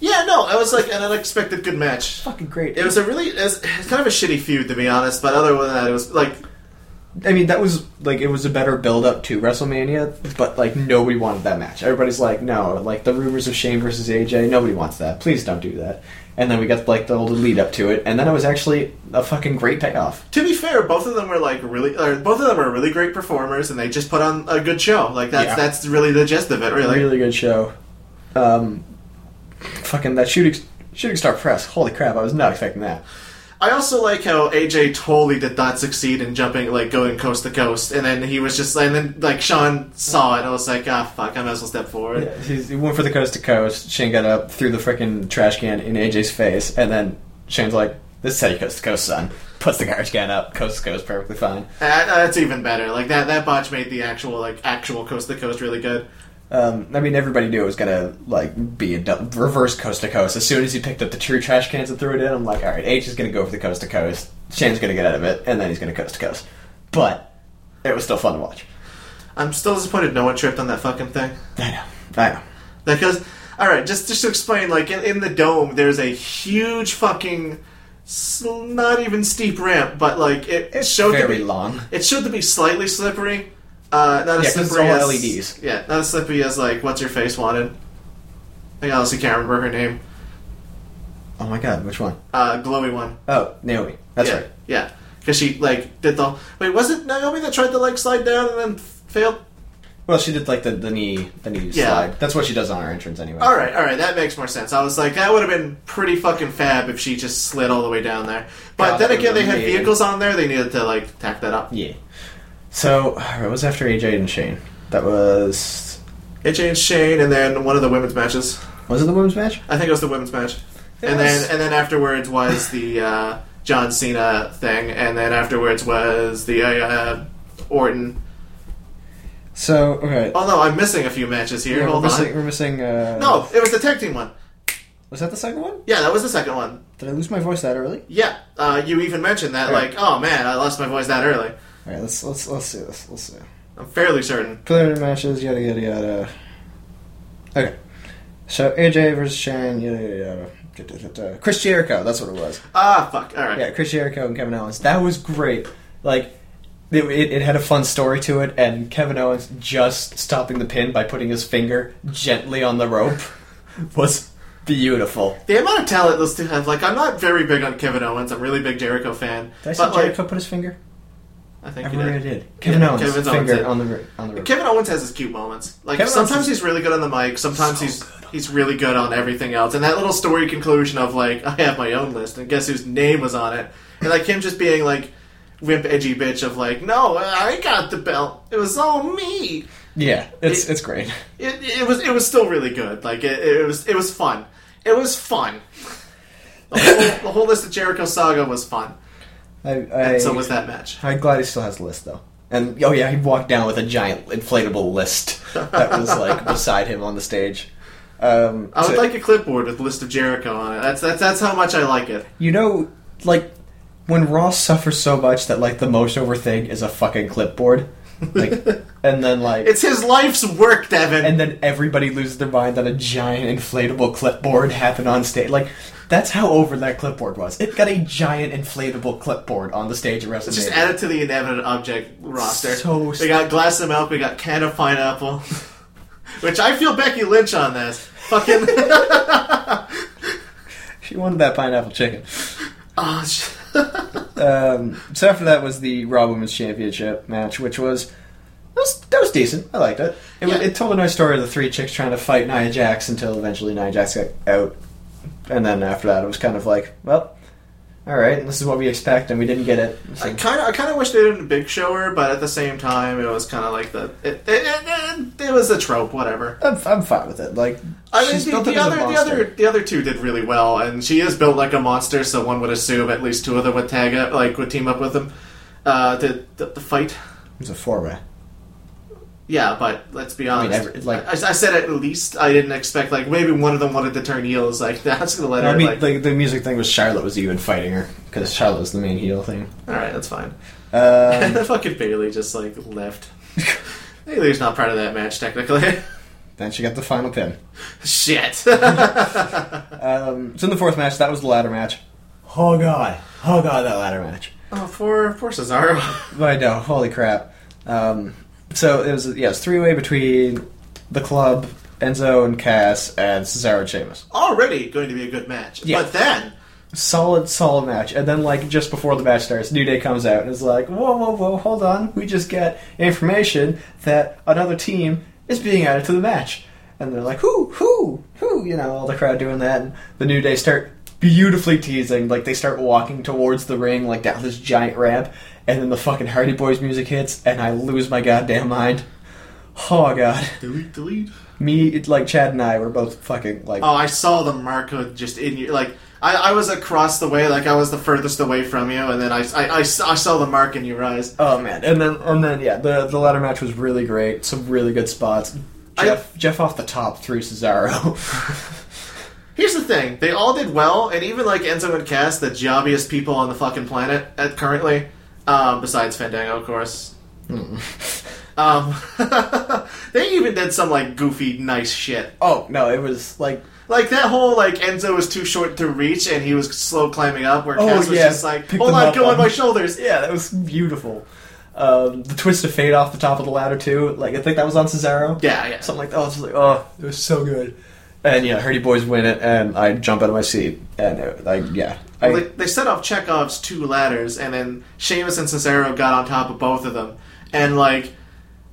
Yeah, no, I was like an unexpected good match. Fucking great. It was a really, it was, kind of a shitty feud to be honest. But other than that, it was like, I mean, that was like it was a better build up to WrestleMania, but like nobody wanted that match. Everybody's like, no, like the rumors of Shane versus AJ, nobody wants that. Please don't do that. And then we got like the little lead up to it, and then it was actually a fucking great payoff. to be fair, both of them were like really, or both of them are really great performers, and they just put on a good show. Like that's Yeah. that's really the gist of it, really. really good show. Um, fucking that shooting shooting star press. Holy crap! I was not expecting that. I also like how AJ totally did not succeed in jumping, like going coast to coast, and then he was just, and then like Sean saw it, and I was like, ah, fuck, I might as well step forward. Yeah, he's, he went for the coast to coast. Shane got up, threw the freaking trash can in AJ's face, and then Shane's like, "This is how you coast to coast, son." Puts the garbage can up, coast to coast, perfectly fine. Uh, that's even better. Like that, that botch made the actual, like actual coast to coast really good. Um, I mean, everybody knew it was gonna like be a reverse coast to coast. As soon as he picked up the two trash cans and threw it in, I'm like, all right, H is gonna go for the coast to coast. Shane's gonna get out of it, and then he's gonna coast to coast. But it was still fun to watch. I'm still disappointed no one tripped on that fucking thing. I know, I know. Because, all right, just just to explain, like in, in the dome, there's a huge fucking not even steep ramp, but like it It's showed to be, long. It showed to be slightly slippery. Uh, not as Yeah, 'cause it's slippery all as LEDs. Yeah, not as slippery as like what's your face wanted. I honestly can't remember her name. Oh my god, which one? Uh, glowy one. Oh, Naomi. That's yeah, right. Yeah, because she like did the wait. Was it Naomi that tried to like slide down and then failed? Well, she did like the, the knee the knee Yeah. slide. That's what she does on her entrance anyway. All right, all right, that makes more sense. I was like, that would have been pretty fucking fab if she just slid all the way down there. But God, then again, they had amazing. vehicles on there. They needed to like tack that up. Yeah. So, alright, what was after AJ and Shane? That was AJ and Shane, and then one of the women's matches. was it the women's match? I think it was the women's match. It and was- then and then afterwards was the uh, John Cena thing, and then afterwards was the uh, Orton. So, okay. Oh no, I'm missing a few matches here. Yeah, we're Hold missing, on. we're missing. Uh, No, it was the tag team one. was that the second one? Yeah, that was the second one. Did I lose my voice that early? Yeah, uh, you even mentioned that, Yeah. like, oh man, I lost my voice that early. All right, let's let's let's see this. Let's see. I'm fairly certain. Preliminary matches, yada yada yada. Okay. So AJ versus Shane, yada yada yada. Da, da, da, da. Chris Jericho, that's what it was. Ah, fuck. All right. Yeah, Chris Jericho and Kevin Owens. That was great. Like, it, it, it had a fun story to it, and Kevin Owens just stopping the pin by putting his finger gently on the rope was beautiful. The amount of talent those two have, like, I'm not very big on Kevin Owens. I'm really big Jericho fan. Did I say but like, Jericho put his finger? I think I really did. did. Kevin Yeah, Owens, Kevin's finger on the on the rope. Kevin Owens has his cute moments. Like Kevin sometimes he's really good on the mic, sometimes So he's he's really good on everything else. And that little story conclusion of like I have my own list and guess whose name was on it, and like him just being like wimp edgy bitch of like no I got the belt it was all me. Yeah, it's It- it's great. It, it was it was still really good. Like it, it was it was fun. It was fun. The whole, the whole list of Jericho saga was fun, I, I, and so was that match. I'm glad he still has the list though. And oh yeah, he walked down with a giant inflatable list that was like beside him on the stage. Um, I would so- like a clipboard with a list of Jericho on it. That's that's that's how much I like it. You know, like when Ross suffers so much that like the most over thing is a fucking clipboard, like, and then like, It's his life's work, Devin. and then everybody loses their mind that a giant inflatable clipboard happened on stage. Like, that's how over that clipboard was. It got a giant inflatable clipboard on the stage at WrestleMania. Just add it to the inanimate object roster. So we got glass of milk. We got can of pineapple. Which I feel Becky Lynch on this. Fucking. she wanted that pineapple chicken. oh, sh- Um, so after that was the Raw Women's Championship match, which was that was, that was decent. I liked it. It, Yeah. it told a nice story of the three chicks trying to fight Nia Jax until eventually Nia Jax got out, and then after that it was kind of like, well, all right, this is what we expect, and we didn't get it. So- I kind of, I kind of wish they didn't big show her, but at the same time, it was kind of like the, it, it, it, it, was a trope, whatever. I'm, I'm fine with it. Like, I mean, the, the up as a other, the other, the other two did really well, and she is built like a monster, so one would assume at least two of them would tag up, like would team up with them, uh, to, to, to fight. It was a four way. Yeah, but let's be I mean, honest. every- like- I, I said at least I didn't expect like maybe one of them wanted to turn heel. heels. Like that's gonna let her. I mean, like, like, the music thing was Charlotte was even fighting her because Charlotte was the main heel thing. all right, that's fine. and Um, then fucking Bayley just like left. Bayley's not part of that match technically. then she got the final pin. Shit. Um, so in the fourth match, that was the ladder match. Oh god, oh god, that ladder match. oh, poor poor Cesaro. I know, holy crap. Um, so it was yeah, it's three way between the club, Enzo and Cass, and Cesaro and Sheamus. Already going to be a good match, Yeah. but then Solid, solid match. And then like just before the match starts, New Day comes out and is like, whoa, whoa, whoa, hold on, we just get information that another team is being added to the match. And they're like, who, who, who? You know, all the crowd doing that, and the New Day start beautifully teasing. Like they start walking towards the ring, like down this giant ramp, and then the fucking Hardy Boyz music hits, and I lose my goddamn mind. Oh god, delete, delete. me like Chad and I were both fucking like. Oh, I saw the Marco just in you. Like I, I was across the way, like I was the furthest away from you, and then I, I, I, saw- I saw the mark in your eyes. Oh man, and then and then yeah, the the ladder match was really great. Some really good spots. Jeff Jeff off the top through Cesaro. Here's the thing: they all did well, and even like Enzo and Cass, the jobbiest people on the fucking planet at currently, um, besides Fandango, of course. Um, they even did some like goofy, nice shit. Oh no, it was like Like that whole like Enzo was too short to reach and he was slow climbing up, where Oh, Cass was yeah. just like, Pick "Hold on, go on on- my shoulders." yeah, that was beautiful. Um, the twist of fate off the top of the ladder too. Like I think that was on Cesaro. Yeah, yeah. something like that. I was like, oh, it was so good. And yeah, Hardy Boyz win it, and I jump out of my seat, and it, like yeah, I, Well, they, they set off Chekhov's two ladders, and then Sheamus and Cesaro got on top of both of them, and like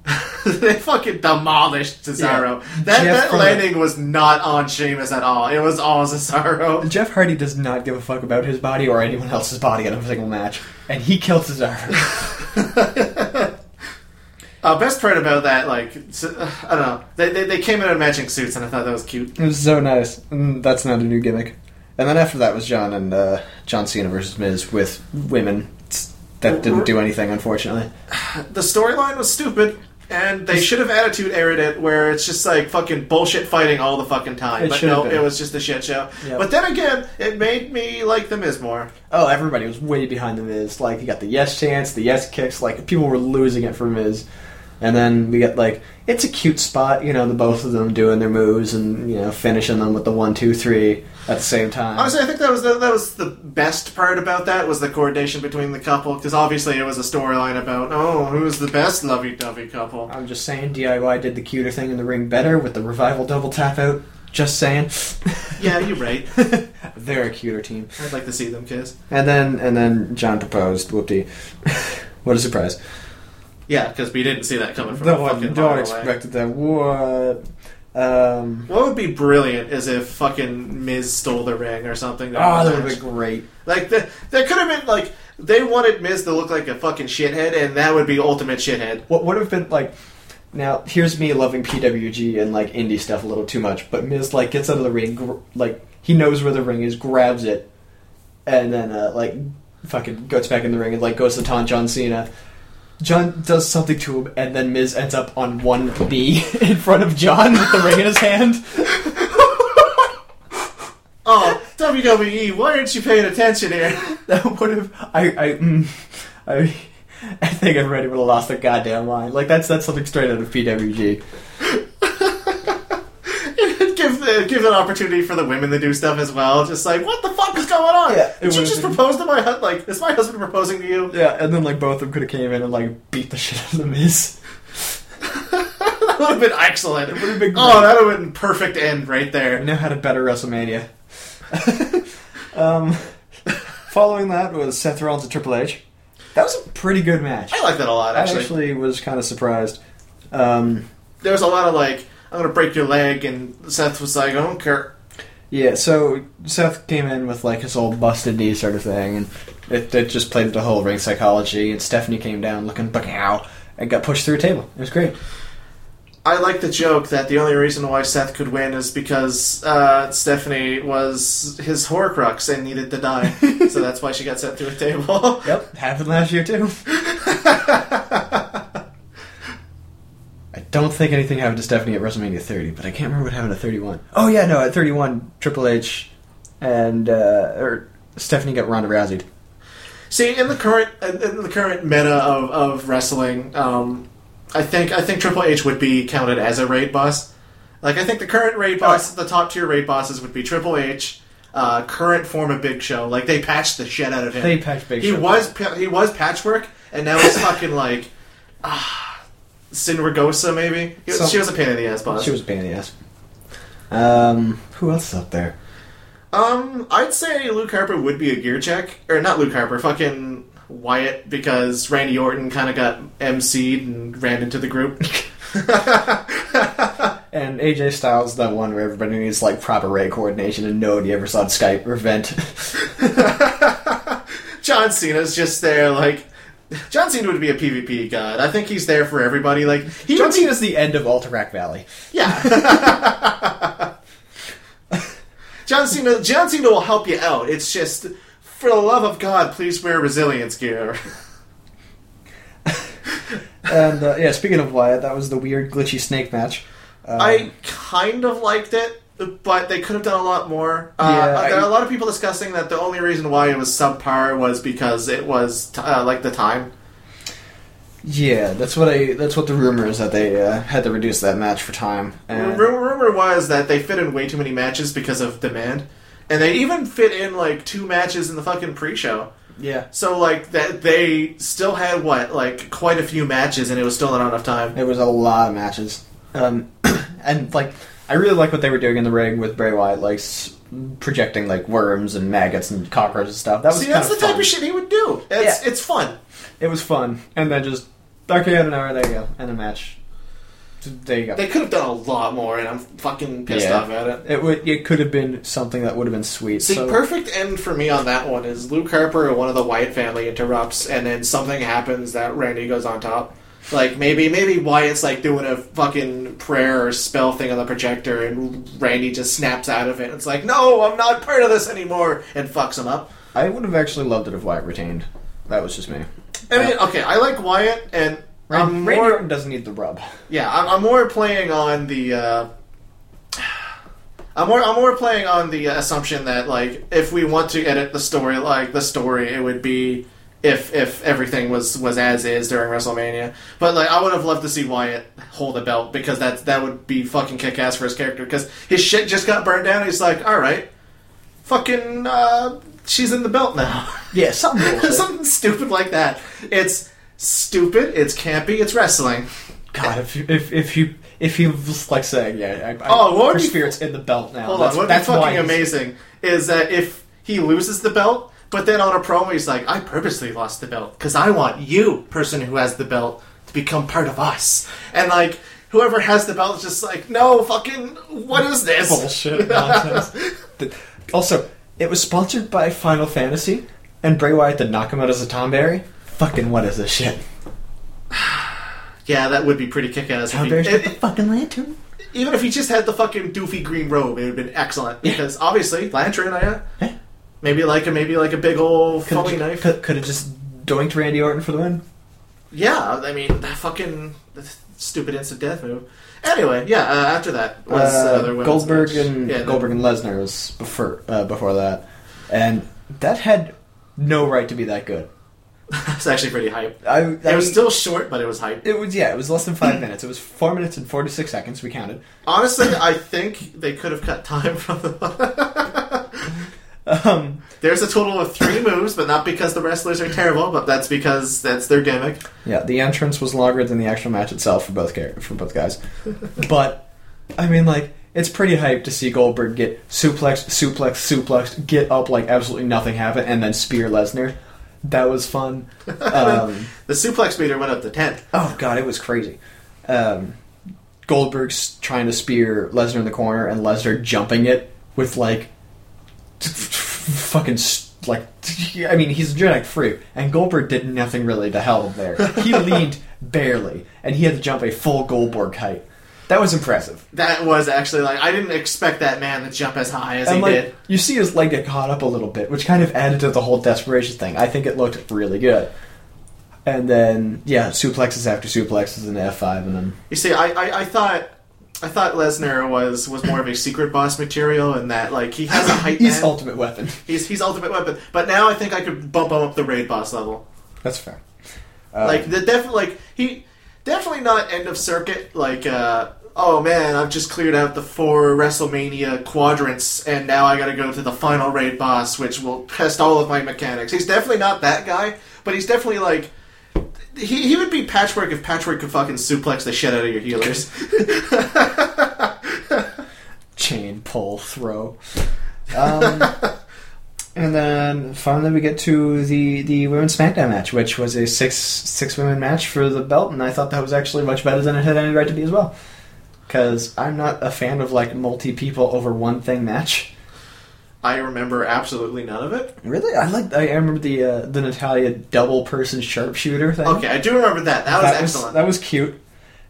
they fucking demolished Cesaro. Yeah. That Jeff that landing was not on Sheamus at all. It was all Cesaro. Jeff Hardy does not give a fuck about his body or anyone else's body in a single match, and he killed Cesaro. Uh, best part about that, like uh, I don't know, they, they they came in in matching suits, and I thought that was cute. it was so nice. And that's not a new gimmick. And then after that was John and uh, John Cena versus Miz with women. That didn't do anything, unfortunately. The storyline was stupid. And they should have attitude aired it where it's just like fucking bullshit fighting all the fucking time. It but no, been. it was just a shit show. Yep. But then again, it made me like The Miz more. Oh, everybody was way behind the Miz. Like, you got the yes chance, the yes kicks. Like, people were losing it for Miz. And then we get, like, it's a cute spot, you know, the both of them doing their moves and, you know, finishing them with the one, two, three at the same time. Honestly, I think that was the, that was the best part about that was the coordination between the couple because obviously it was a storyline about oh who's the best lovey-dovey couple. I'm just saying, DIY did the cuter thing in the ring better with the revival double tap out. Just saying. Yeah, you're right. They're a cuter team. I'd like to see them kiss. And then, and then John proposed. Whoopty. what a surprise. Yeah, because we didn't see that coming from No a fucking no one away. expected that. What? Um, What would be brilliant is if fucking Miz stole the ring or something. during oh, that would be great. Like the, there could have been like they wanted Miz to look like a fucking shithead, and that would be ultimate shithead. What would have been like? Now, here's me loving PWG and like indie stuff a little too much, but Miz like gets out of the ring, gr- like he knows where the ring is, grabs it, and then uh, like fucking goes back in the ring and like goes to taunt John Cena. John does something to him, and then Miz ends up on one knee in front of John with the ring in his hand. Oh, WWE, why aren't you paying attention here? That would have I I mm, I. I think everybody would have lost their goddamn mind. Like that's that's something straight out of PWG. Give an opportunity for the women to do stuff as well. Just like, what the fuck is going on? Yeah, Did you just been- propose to my husband? Like, is my husband proposing to you? Yeah, and then like both of them could have came in and like beat the shit out of the Miz. that would have been excellent. It would have been great. Oh, that would have been perfect end right I there. know had a better WrestleMania. um, following that was Seth Rollins and Triple H. That was a pretty good match. I like that a lot, I actually. actually was kind of surprised. Um, There was a lot of like, I'm gonna break your leg, and Seth was like, I don't care. yeah, so Seth came in with like his old busted knee sort of thing, and it, it just played the whole ring psychology. And Stephanie came down looking how and got pushed through a table. It was great. I like the joke that the only reason why Seth could win is because uh, Stephanie was his Horcrux and needed to die, so that's why she got sent through a table. Yep, happened last year too. I don't think anything happened to Stephanie at WrestleMania 30, but I can't remember what happened at 31. Oh yeah, no, at 31, Triple H and uh, or Stephanie got Ronda Rousey. See, in the current in the current meta of, of wrestling, um, I think I think Triple H would be counted as a raid boss. Like I think the current raid boss, the top tier raid bosses would be Triple H, uh, current form of Big Show. Like they patched the shit out of him. They patched Big he Show. was pa- he was patchwork, and now he's fucking like ah, Sindragosa maybe. He was- So- she was a pain in the ass boss. She was a pain in the ass. Um, who else is up there? Um, I'd say Luke Harper would be a gear check, or not Luke Harper, fucking Wyatt, because Randy Orton kind of got MC'd and ran into the group. And AJ Styles, that one where everybody needs like proper ray coordination, and nobody ever saw Skype or Vent. John Cena's just there, like John Cena would be a PvP god. I think he's there for everybody. Like he John would be, Cena's the end of Alterac Valley. yeah. John Cena, John Cena will help you out. It's just, for the love of God, please wear resilience gear. And uh, yeah, speaking of Wyatt, that was the weird glitchy snake match. Um, I kind of liked it, but they could have done a lot more. Uh, Yeah, there I- are a lot of people discussing that the only reason why it was subpar was because it was t- uh, like the time. Yeah, that's what I. That's what the rumor is that they uh, had to reduce that match for time. And Ru- rumor was that they fit in way too many matches because of demand, and they even fit in like two matches in the fucking pre-show. yeah, So like that, they still had what like quite a few matches, and it was still not enough time. it was a lot of matches. Um, and like, I really like what they were doing in the ring with Bray Wyatt, like s- projecting like worms and maggots and cockroaches and stuff. That was See, kind that's the of type fun. of shit he would do. It's Yeah. it's fun. It was fun, and then just okay, an hour. There you go, and a match. There you go. They could have done a lot more, and I'm fucking pissed Yeah. off at it. It would. It could have been something that would have been sweet. See, so, perfect end for me on that one is Luke Harper or one of the Wyatt family interrupts, and then something happens that Randy goes on top. Like maybe maybe Wyatt's like doing a fucking prayer or spell thing on the projector, and Randy just snaps out of it. It's like, no, I'm not part of this anymore, and fucks him up. I would have actually loved it if Wyatt retained. That was just me. I mean, okay, I like Wyatt, and I'm Randy, Randy more Orton doesn't need the rub. Yeah, I'm, I'm more playing on the. Uh, I'm more. I'm more playing on the assumption that like if we want to edit the story, like the story, it would be if if everything was was as is during WrestleMania. But like, I would have loved to see Wyatt hold a belt because that that would be fucking kick ass for his character because his shit just got burned down. He's like, all right, fucking, uh, she's in the belt now. Yeah, something. Something stupid like that. It's stupid. It's campy. It's wrestling. God, if you, if if you if he was like saying, yeah, I, I, Oh, what her be- spirit's in the belt now. Hold that's, on, what'd that's be fucking amazing is that if he loses the belt, but then on a promo he's like, "I purposely lost the belt because I want you, person who has the belt, to become part of us." And like whoever has the belt is just like, "No, fucking, what is this bullshit nonsense. Also, it was sponsored by Final Fantasy, and Bray Wyatt did knock him out as a Tomberry. Fucking what is this shit? yeah, that would be pretty kick-ass. if he- Tomberry's got the fucking lantern. even if he just had the fucking doofy green robe, it would have been excellent. Because obviously, lantern, yeah. Maybe like a maybe like a big old Could knife. have could have just doinked Randy Orton for the win. Yeah, I mean that fucking that stupid instant death move. Anyway, yeah. Uh, after that was uh, Uh, Goldberg match. and yeah, Goldberg and Lesnar was before uh, before that, and that had no right to be that good. It's actually pretty hype. I, I It was mean, still short, but it was hype. It was yeah. It was less than five minutes. It was four minutes and forty six seconds. We counted. Honestly, I think they could have cut time from the. Um, There's a total of three moves, but not because the wrestlers are terrible, but that's because that's their gimmick. yeah, the entrance was longer than the actual match itself for both for both guys. but I mean, like, it's pretty hype to see Goldberg get suplex, suplex, suplex, get up like absolutely nothing happened, and then spear Lesnar. That was fun. Um, The suplex meter went up to ten. oh god, it was crazy. Um, Goldberg's trying to spear Lesnar in the corner, and Lesnar jumping it with like fucking like I mean he's a genetic freak, and Goldberg did nothing really to help him there. He leaned barely, and he had to jump a full Goldberg height. That was impressive. That was actually like I didn't expect that man to jump as high as And he like did. you see his leg get caught up a little bit, which kind of added to the whole desperation thing. I think it looked really good. And then yeah, suplexes after suplexes and F five, and then You see, I, I, I thought I thought Lesnar was was more of a secret boss material, and that like he has a height. he's man. ultimate weapon. He's he's ultimate weapon. But now I think I could bump him up the raid boss level. That's fair. Uh, like the definitely like he definitely not end of circuit. Like uh, oh man, I've just cleared out the four WrestleMania quadrants, and now I got to go to the final raid boss, which will test all of my mechanics. He's definitely not that guy, but he's definitely like. He, he would be Patchwork if Patchwork could fucking suplex the shit out of your healers. chain pull throw. Um, and then finally we get to the the women's SmackDown match, which was a six six women match for the belt, and I thought that was actually much better than it had any right to be as well. Because I'm not a fan of like multi people over one thing match. I remember absolutely none of it. Really, I like. I remember the uh, the Natalya double person sharpshooter thing. Okay, I do remember that. That was excellent. that was cute.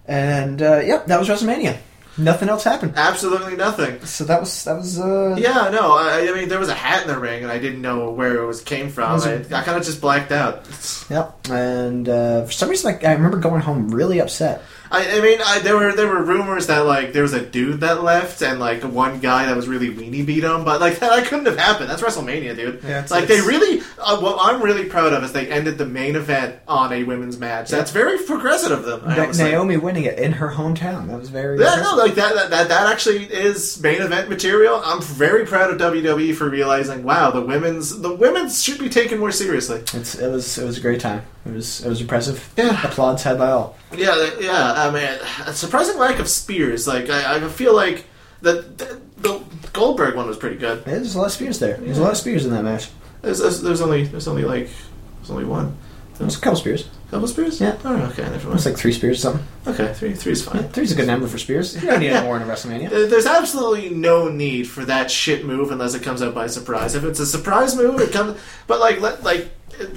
And uh, yep, that was WrestleMania. Nothing else happened. Absolutely nothing. So that was that was uh Yeah, no. I, I mean, there was a hat in the ring, and I didn't know where it was came from. Was I, I kind of just blacked out. Yep. And uh, for some reason, like I remember going home really upset. I, I mean, I, there were there were rumors that like there was a dude that left, and like one guy that was really weenie beat him, but like that couldn't have happened. That's WrestleMania, dude. Yeah, it's- like they really. Uh, what I'm really proud of is they ended the main event on a women's match. That's very progressive of them. Na- Naomi winning it in her hometown. That was very. Yeah, no, like that, that, that, that actually is main event material. I'm very proud of WWE for realizing, wow, the women's, the women's should be taken more seriously. It's, it was it was a great time. It was it was impressive. Yeah. Applauds had by all. Yeah, yeah. I mean, a surprising lack of spears. Like, I, I feel like the, the the Goldberg one was pretty good. Yeah, there's a lot of spears there. There's a lot of spears in that match. There's, there's, there's only there's only like there's only one. There's a couple spears. Couple spears. Yeah. Oh, okay. Never It's like three spears or something. Okay, three three's fine. Yeah, three's a good number for spears. You don't need any more in a WrestleMania. There's absolutely no need for that shit move unless it comes out by surprise. If it's a surprise move, it comes. But like, let, like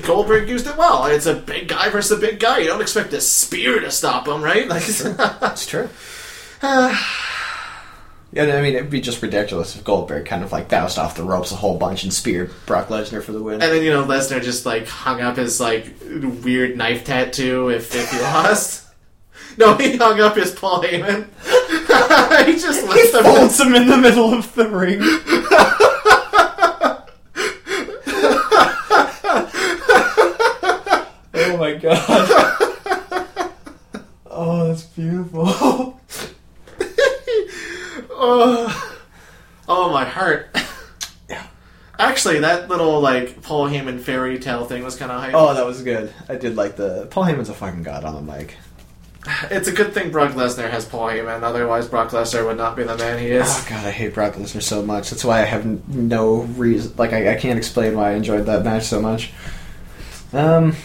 Goldberg used it well. It's a big guy versus a big guy. You don't expect a spear to stop him, right? Like, That's true. Yeah, I mean, it'd be just ridiculous if Goldberg kind of like bounced off the ropes a whole bunch and speared Brock Lesnar for the win. and then you know Lesnar just like hung up his like weird knife tattoo if if he lost. No, he hung up his Paul Heyman. he just him. folds him in the middle of the ring. Oh my god. Oh, that's beautiful. oh, oh, my heart. Yeah. Actually, that little like Paul Heyman fairy tale thing was kind of hype. Oh, that was good. I did like the Paul Heyman's a fucking god on the mic. It's a good thing Brock Lesnar has Paul Heyman. Otherwise, Brock Lesnar would not be the man he is. Oh god, I hate Brock Lesnar so much. That's why I have no reason. Like, I, I can't explain why I enjoyed that match so much. Um,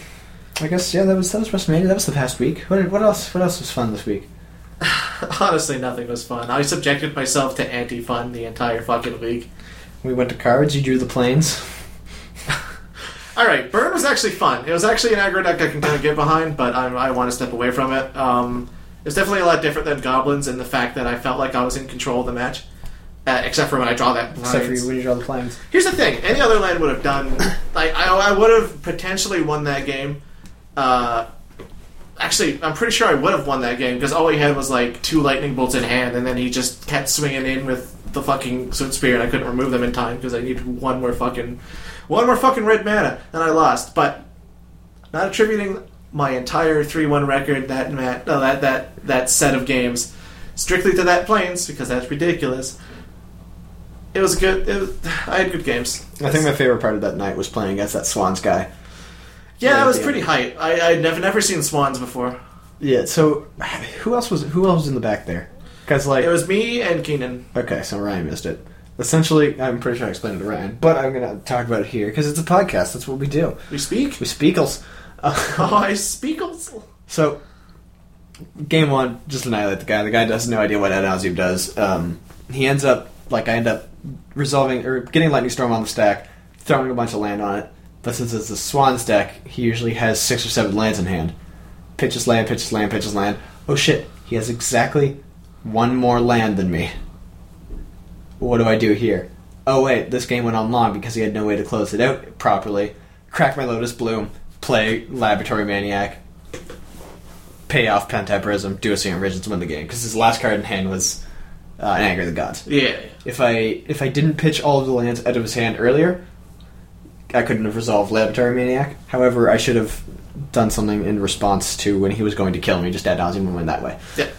I guess yeah, that was that was WrestleMania. That was the past week. What what else? What else was fun this week? Honestly, nothing was fun. I subjected myself to anti-fun the entire fucking week. We went to cards. You drew the plains. All right, Burn was actually fun. It was actually an aggro deck I can kind of get behind, but I, I want to step away from it. Um, it's definitely a lot different than Goblins in the fact that I felt like I was in control of the match, uh, except for when I draw that. Except for you when you draw the plains. Here's the thing: any other land would have done. Like I, I would have potentially won that game. Uh, actually, I'm pretty sure I would have won that game because all he had was like two lightning bolts in hand, and then he just kept swinging in with the fucking sword spear, and I couldn't remove them in time because I needed one more fucking, one more fucking red mana, and I lost. But not attributing my entire three-one record that mat, no, that that that set of games strictly to that plains because that's ridiculous. It was good. It was, I had good games. I think my favorite part of that night was playing against that Swans guy. Yeah, that was pretty hype. I I'd never never seen swans before. Yeah. So who else was who else was in the back there? Because like It was me and Keenan. okay, so Ryan missed it. Essentially, I'm pretty sure I explained it to Ryan, but I'm gonna talk about it here because it's a podcast. That's what we do. We speak. We speakles. Uh, Oh, I speakles. So, game one, just annihilate the guy. The guy has no idea what ad nauseam does. Um, he ends up like I end up resolving or getting lightning storm on the stack, throwing a bunch of land on it. But since it's a Swans deck, he usually has six or seven lands in hand. Pitches land, pitches land, pitches land. Oh shit! He has exactly one more land than me. What do I do here? Oh wait, this game went on long because he had no way to close it out properly. Crack my Lotus Bloom, play Laboratory Maniac, pay off Pentaprism, do a Serum Visions, win the game. Because his last card in hand was uh, an Anger of the Gods. Yeah. If I if I didn't pitch all of the lands out of his hand earlier, I couldn't have resolved Laboratory Maniac. However, I should have done something in response to when he was going to kill me, just ad nauseam and win that way. Yeah.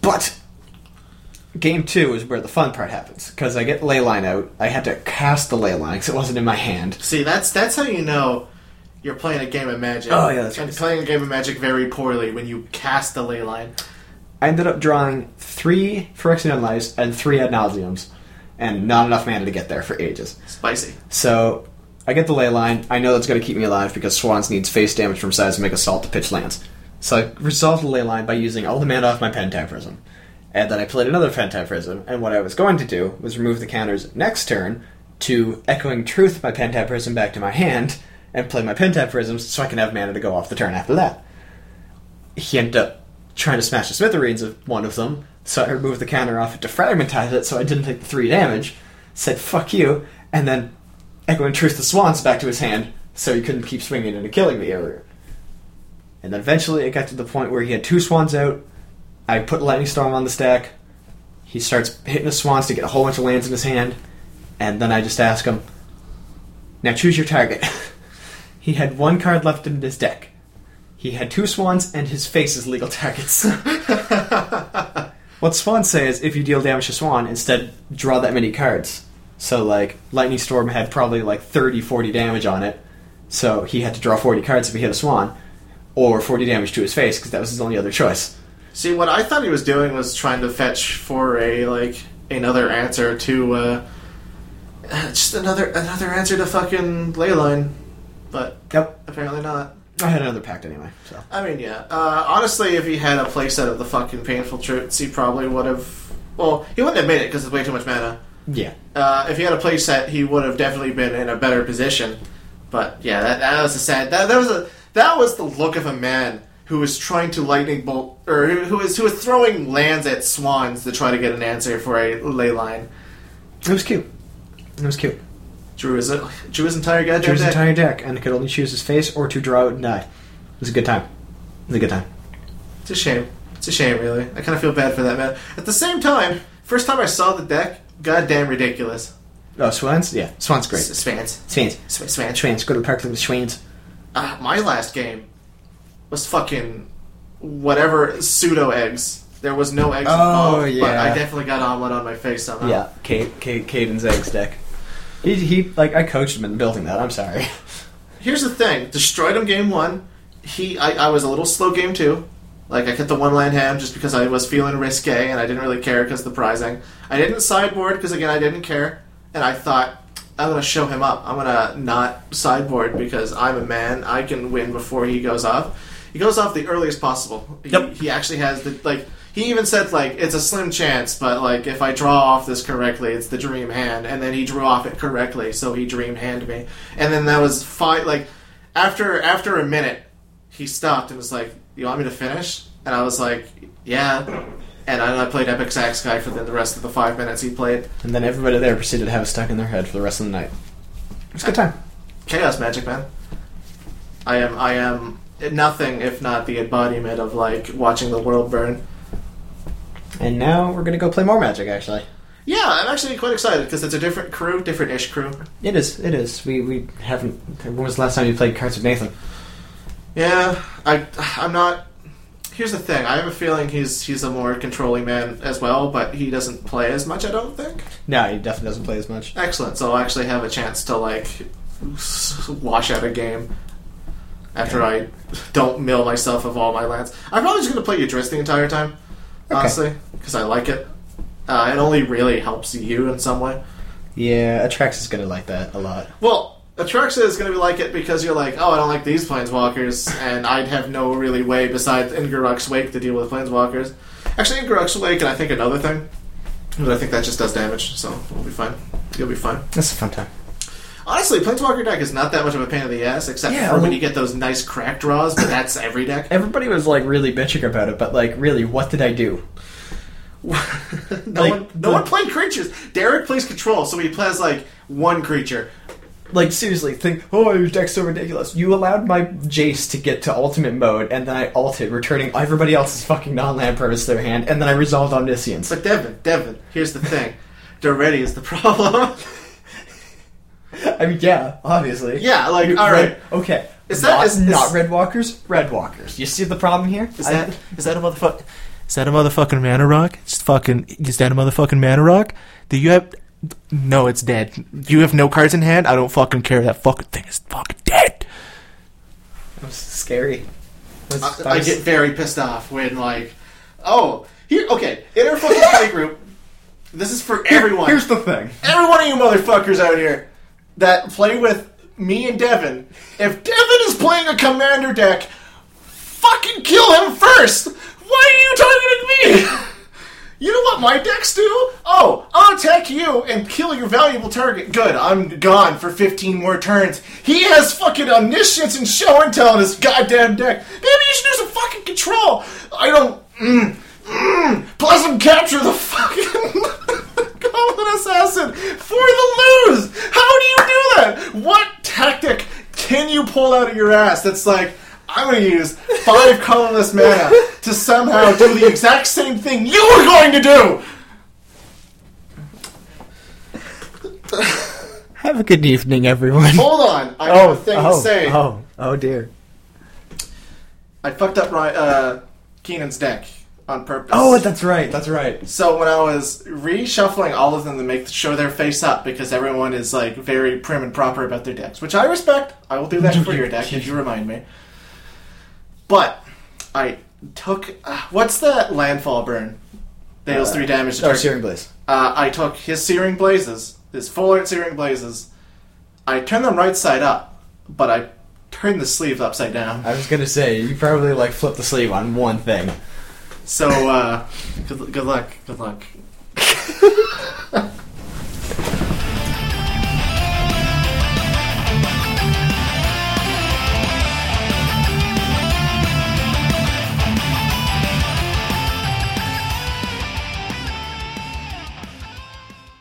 But game two is where the fun part happens because I get Leyline out. I had to cast the Leyline because it wasn't in my hand. See, that's that's how you know you're playing a game of Magic. Oh, yeah, that's and right. playing a game of Magic very poorly when you cast the ley line. I ended up drawing three Phyrexian Lice and three Ad Nauseams, and not enough mana to get there for ages. Spicy. So I get the ley line. I know that's going to keep me alive because Swans needs face damage from Seismic Assault to pitch lands. So I resolved the ley line by using all the mana off my Pentaprism. And then I played another Pentaprism, and what I was going to do was remove the counters next turn to Echoing Truth my Pentaprism back to my hand and play my Pentaprisms so I can have mana to go off the turn after that. He ended up trying to smash the smithereens of one of them. So I removed the counter off it to fragmentize it, so I didn't take the three damage. Said "fuck you," and then echoing truth the swans back to his hand, so he couldn't keep swinging into killing me earlier. And then eventually it got to the point where he had two swans out. I put lightning storm on the stack. He starts hitting the swans to get a whole bunch of lands in his hand, and then I just ask him, "Now choose your target." he had one card left in his deck. He had two swans and his face as legal targets. what swans say is if you deal damage to swan, instead draw that many cards. So like lightning storm had probably like 30 40 damage on it. So he had to draw 40 cards if he hit a swan or 40 damage to his face because that was his only other choice. See, what I thought he was doing was trying to fetch for a like another answer to uh, just another another answer to fucking Leyline, but Yep. apparently not. I had another pact anyway, so. I mean, yeah. Uh, honestly, if he had a playset of the fucking painful truths, he probably would have. Well, he wouldn't have made it because it's way too much mana. Yeah. Uh, if he had a playset, he would have definitely been in a better position. But yeah, that, that was a sad. That, that was a that was the look of a man who was trying to lightning bolt, or who, who was who was throwing lands at swans to try to get an answer for a ley line. It was cute. It was cute. Drew his drew his entire goddamn Drew his deck. entire deck and could only choose his face or to draw out and die. It was a good time. It was a good time. It's a shame. It's a shame, really. I kind of feel bad for that man. At the same time, first time I saw the deck, goddamn ridiculous. Oh, Swans? Yeah, Swans great. S- Swans. Swans. Sw- Swans. Swans. Go to the park with Swans. Uh, my last game was fucking whatever pseudo eggs. There was no eggs Oh, involved, but yeah. I definitely got on one on my face somehow. Yeah, Kate, Kate, Caden's eggs deck. He, he, like, I coached him in building that. I'm sorry. Here's the thing: destroyed him game one. He, I, I was a little slow game two. Like I hit the one land ham just because I was feeling risque and I didn't really care because the prizing. I didn't sideboard because again I didn't care, and I thought I'm gonna show him up. I'm gonna not sideboard because I'm a man. I can win before he goes off. He goes off the earliest possible. He- Yep. He, actually has the like. He even said like it's a slim chance, but like if I draw off this correctly, it's the dream hand. And then he drew off it correctly, so he dream hand me. And then that was fine. Like after after a minute, he stopped and was like, "You want me to finish?" And I was like, "Yeah." And I, played Epic Sax Guy for the, the rest of the five minutes he played. And then everybody there proceeded to have it stuck in their head for the rest of the night. It was a good time. Chaos Magic, man. I am I am nothing if not the embodiment of like watching the world burn. And now we're gonna go play more Magic. Actually, Yeah, I'm actually quite excited because it's a different crew, different-ish crew. it is. It is. We we haven't. When was the last time you played Cards with Nathan? Yeah, I I'm not. Here's the thing: I have a feeling he's he's a more controlling man as well, but he doesn't play as much. I don't think. No, he definitely doesn't play as much. Excellent. So I'll actually have a chance to like wash out a game after I don't mill myself of all my lands. I'm probably just going to play Udrist the entire time, honestly, because I like it. Uh, it only really helps you in some way. Yeah, Atraxa is gonna like that a lot. Well, Atraxa is going to be like it because you're like, oh, I don't like these planeswalkers, and I'd have no really way besides In Garruk's Wake to deal with planeswalkers. Actually, In Garruk's Wake, and I think another thing, but I think that just does damage, so we'll be fine. You'll be fine. That's a fun time. Honestly, Planeswalker deck is not that much of a pain in the ass, except Yeah, for when you get those nice crack draws, but that's every deck. Everybody was like really bitching about it, but like, really, what did I do? no Like, one, no the- one played creatures. Derek plays control, so he plays like one creature. Like seriously, think, oh, your deck's so ridiculous. You allowed my Jace to get to ultimate mode, and then I ulted, returning everybody else's fucking non-land permanents to their hand, and then I resolved Omniscience. But Devin, Devin, here's the thing: Daretti is the problem. I mean, yeah, obviously. yeah, like all right. red- okay. Is that- not, is- not is- red walkers? Red walkers. You see the problem here? Is I- that Is that a motherfucker? Is that a motherfucking mana rock? It's fucking. Is that a motherfucking mana rock? Do you have? No, it's dead. You have no cards in hand. I don't fucking care. That fucking thing is fucking dead. It was scary. It was- I, that I was- get very pissed off when like, oh, here, okay, in our fucking play group. This is for everyone. Here's the thing. every one of you motherfuckers out here that play with me and Devin, if Devin is playing a commander deck, fucking kill him first! Why are you targeting me? You know what my decks do? Oh, I'll attack you and kill your valuable target. Good, I'm gone for 15 more turns. He has fucking omniscience and show and tell in his goddamn deck. Maybe you should do some fucking control. I don't. mm, mm, plus him capture the fucking Goblin Assassin for the lose. How do you do that? What tactic can you pull out of your ass that's like, I'm going to use five colorless mana to somehow do the exact same thing you were going to do? Have a good evening, everyone. Hold on, I have Oh, a thing oh, to say. oh, oh dear. I fucked up uh, Keenan's deck on purpose. Oh, that's right. That's right. So when I was reshuffling all of them to make show their face up because everyone is like very prim and proper about their decks, which I respect. I will do that for your deck if you remind me. But I took uh, what's the landfall burn? Deals three damage. To Oh, target. Searing Blaze. Uh, I took his Searing Blazes, his full art Searing Blazes. I turned them right side up, but I turned the sleeve upside down. I was gonna say you probably like flip the sleeve on one thing. So, uh, good, good luck. Good luck.